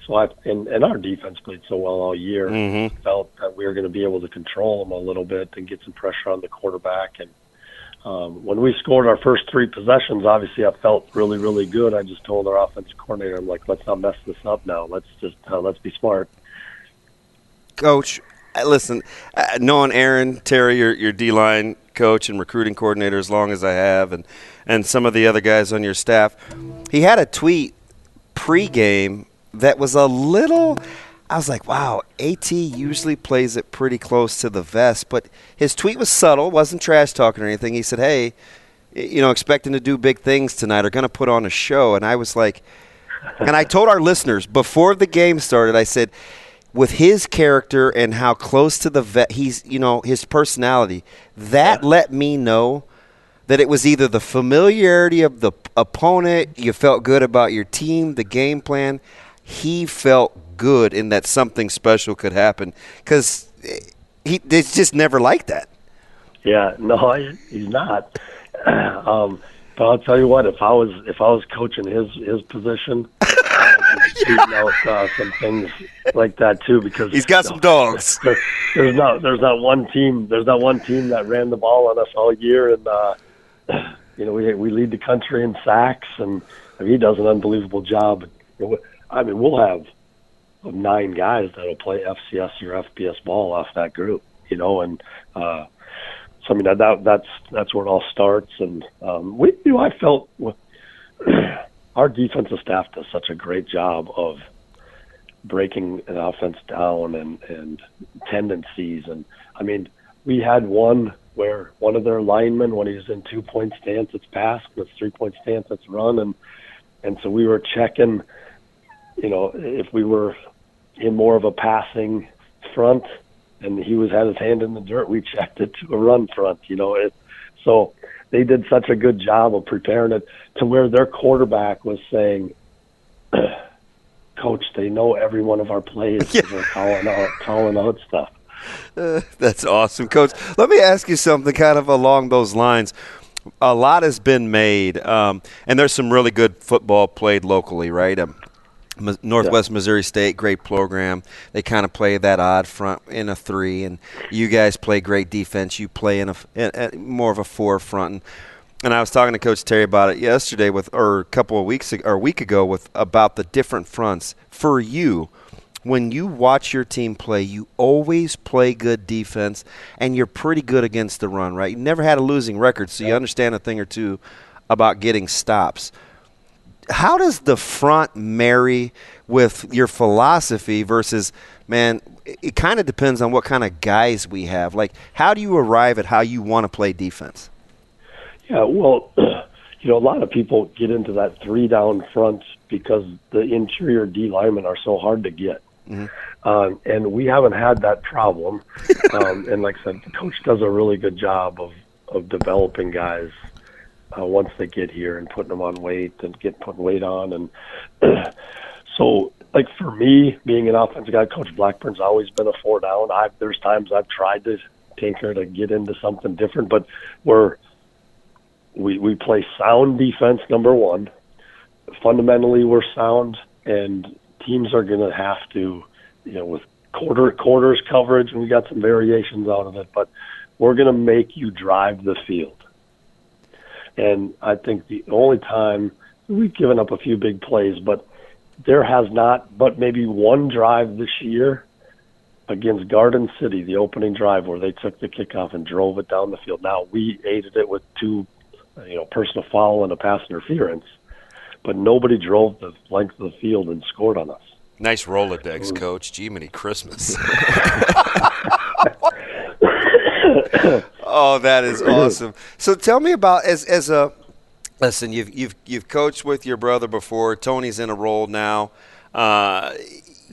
[SPEAKER 11] So I and, and our defense played so well all year.
[SPEAKER 5] Mhm.
[SPEAKER 11] Felt that we were going to be able to control them a little bit and get some pressure on the quarterback. And um, when we scored our first three possessions, obviously I felt really really good. I just told our offensive coordinator, I'm like, let's not mess this up now. Let's just uh, let's be smart.
[SPEAKER 5] Coach, uh, listen, uh, knowing Aaron Terry, your your D line coach and recruiting coordinator, as long as I have, and and some of the other guys on your staff, he had a tweet pregame that was a little. I was like, wow, AT usually plays it pretty close to the vest, but his tweet was subtle, wasn't trash talking or anything. He said, hey, you know, expecting to do big things tonight, are going to put on a show. And I was like, and I told our listeners before the game started, I said, with his character and how close to the vet he's, you know, his personality, that let me know that it was either the familiarity of the opponent, you felt good about your team, the game plan. He felt good in that something special could happen because he it's just never like that.
[SPEAKER 11] Yeah, no, he's not. um, but I'll tell you what, if I was if I was coaching his his position, Would out uh, some things like that too. Because
[SPEAKER 5] He's got some dogs.
[SPEAKER 11] There, there's not there's not one team there's not one team that ran the ball on us all year, and uh, you know we we lead the country in sacks, and I mean, he does an unbelievable job. I mean, we'll have nine guys that'll play FCS or FBS ball off that group, you know, and uh, so I mean that that's that's where it all starts. And um, we, you know, I felt our defensive staff does such a great job of breaking an offense down and and tendencies. And I mean, we had one where one of their linemen, when he was in two point stance, it's pass. With three point stance, it's run. And and so we were checking, you know, if we were in more of a passing front and he was had his hand in the dirt, we checked it to a run front. You know, it so they did such a good job of preparing it to where their quarterback was saying, "Coach, they know every one of our plays. Yeah. They're calling out, calling out stuff."
[SPEAKER 5] Uh, that's awesome, Coach. Let me ask you something, kind of along those lines. A lot has been made, um, and there's some really good football played locally, right? Um, Northwest yeah. Missouri State, great program. They kind of play that odd front in a three, and you guys play great defense. You play in a, in a more of a four front. And, and, I was talking to Coach Terry about it yesterday, with or a couple of weeks ago, or a week ago, with about the different fronts for you. When you watch your team play, you always play good defense, and you're pretty good against the run, right? You never had a losing record, so you understand a thing or two about getting stops how does the front marry with your philosophy versus man it kind of depends on what kind of guys we have. Like how do you arrive at how you want to play defense?
[SPEAKER 11] Yeah well you know a lot of people get into that three down front because the interior d linemen are so hard to get. Mm-hmm. um, and we haven't had that problem. Um, and like i said the coach does a really good job of of developing guys uh, once they get here and putting them on weight and get putting weight on. And so, like for me, being an offensive guy, Coach Blackburn's always been a four down. I there's times I've tried to tinker to get into something different, but we're we we play sound defense number one. Fundamentally, we're sound, and teams are going to have to, you know, with quarter quarters coverage, and we got some variations out of it, but we're going to make you drive the field and I think the only time we've given up a few big plays, but there has not, but maybe one drive this year against Garden City, the opening drive where they took the kickoff and drove it down the field. Now we aided it with two, you know, personal foul and a pass interference, but nobody drove the length of the field and scored on us.
[SPEAKER 5] Nice Rolodex, Coach. Gee, many Christmas. oh, that is awesome. So tell me about as as a listen. You've you've you've coached with your brother before. Tony's in a role now. Uh,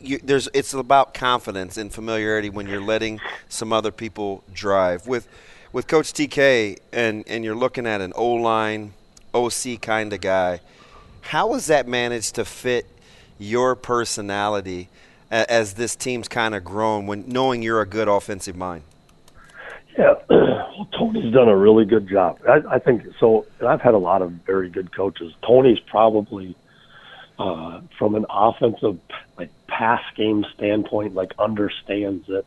[SPEAKER 5] you, there's it's about confidence and familiarity when you're letting some other people drive with with Coach TK and and you're looking at an O line OC kind of guy. How has that managed to fit your personality as this team's kind of grown when knowing you're a good offensive mind?
[SPEAKER 11] Yeah, well, Tony's done a really good job. I, I think so. And I've had a lot of very good coaches. Tony's probably, uh, from an offensive like pass game standpoint, like understands it.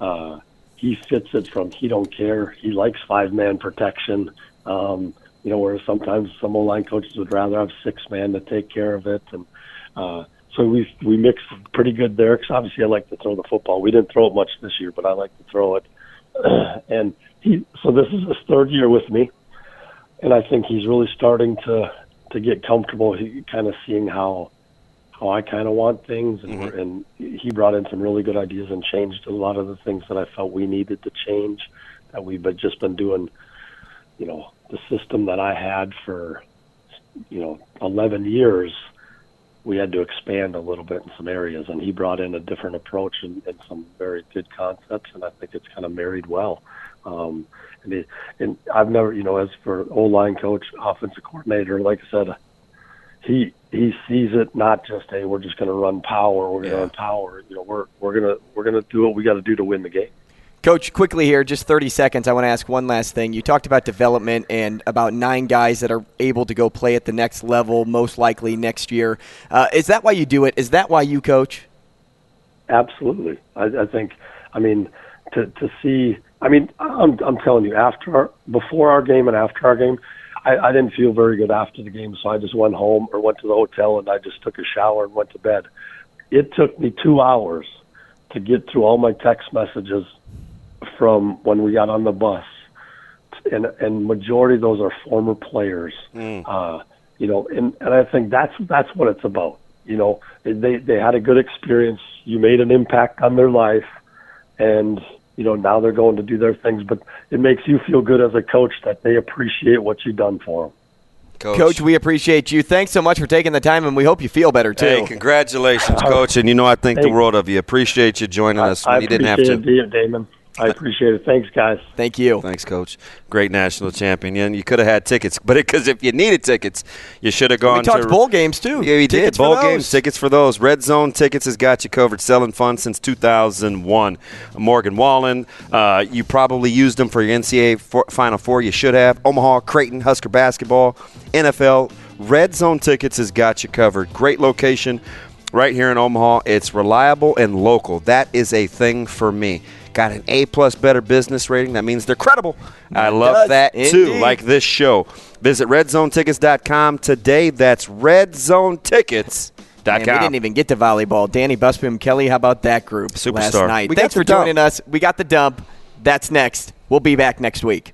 [SPEAKER 11] Uh, he fits it from he don't care. He likes five man protection. Um, you know, whereas sometimes some line coaches would rather have six man to take care of it. And uh, so we we mixed pretty good there. Because obviously I like to throw the football. We didn't throw it much this year, but I like to throw it. And he so this is his third year with me, and I think he's really starting to to get comfortable. He kind of seeing how how I kind of want things, and, mm-hmm. and he brought in some really good ideas and changed a lot of the things that I felt we needed to change that we've been, just been doing. You know, the system that I had for you know 11 years we had to expand a little bit in some areas, and he brought in a different approach and, and some very good concepts, and I think it's kind of married well. Um, and, it, and I've never, you know, as for O line coach, offensive coordinator, like I said, he he sees it not just hey, we're just going to run power, we're going to yeah. run power. You know, we're we're gonna we're gonna do what we got to do to win the game.
[SPEAKER 4] Coach, quickly here, just 30 seconds. I want to ask one last thing. You talked about development and about nine guys that are able to go play at the next level, most likely next year. Uh, is that why you do it? Is that why you coach?
[SPEAKER 11] Absolutely. I, I think, I mean, to, to see, I mean, I'm, I'm telling you, after our, before our game and after our game, I, I didn't feel very good after the game, so I just went home or went to the hotel and I just took a shower and went to bed. It took me two hours to get through all my text messages from when we got on the bus and and majority of those are former players. Uh, you know, and and I think that's that's what it's about. You know, they they had a good experience. You made an impact on their life, and you know now they're going to do their things. But it makes you feel good as a coach that they appreciate what you've done for them.
[SPEAKER 4] Coach. we appreciate you. Thanks so much for taking the time, and we hope you feel better too.
[SPEAKER 5] Hey, congratulations, Coach. And you know I think the world of you. Appreciate you joining us when
[SPEAKER 11] I
[SPEAKER 5] you didn't have to.
[SPEAKER 11] appreciate it, Damon. I appreciate it. Thanks, guys.
[SPEAKER 4] Thank you.
[SPEAKER 5] Thanks, Coach. Great national champion. And you could have had tickets, but because if you needed tickets, you should have gone
[SPEAKER 4] we talked
[SPEAKER 5] to
[SPEAKER 4] bowl games too.
[SPEAKER 5] Yeah, we
[SPEAKER 4] Tickets
[SPEAKER 5] did.
[SPEAKER 4] for
[SPEAKER 5] Bowl games, tickets for those. Red Zone Tickets has got you covered. Selling fun since 2001. Morgan Wallen, uh, you probably used them for your NCAA for, Final Four. You should have. Omaha, Creighton, Husker basketball, NFL. Red Zone Tickets has got you covered. Great location right here in Omaha. It's reliable and local. That is a thing for me. Got an A plus better business rating. That means they're credible. I love that too. Like this show. Visit redzonetickets.com today. That's redzonetickets.com.
[SPEAKER 4] Man, we didn't even get to volleyball. Dani Busboom, Kelly, how about that group last
[SPEAKER 5] Superstar.
[SPEAKER 4] night?
[SPEAKER 5] We
[SPEAKER 4] Thanks for joining us. We got the dump. That's next. We'll be back next week.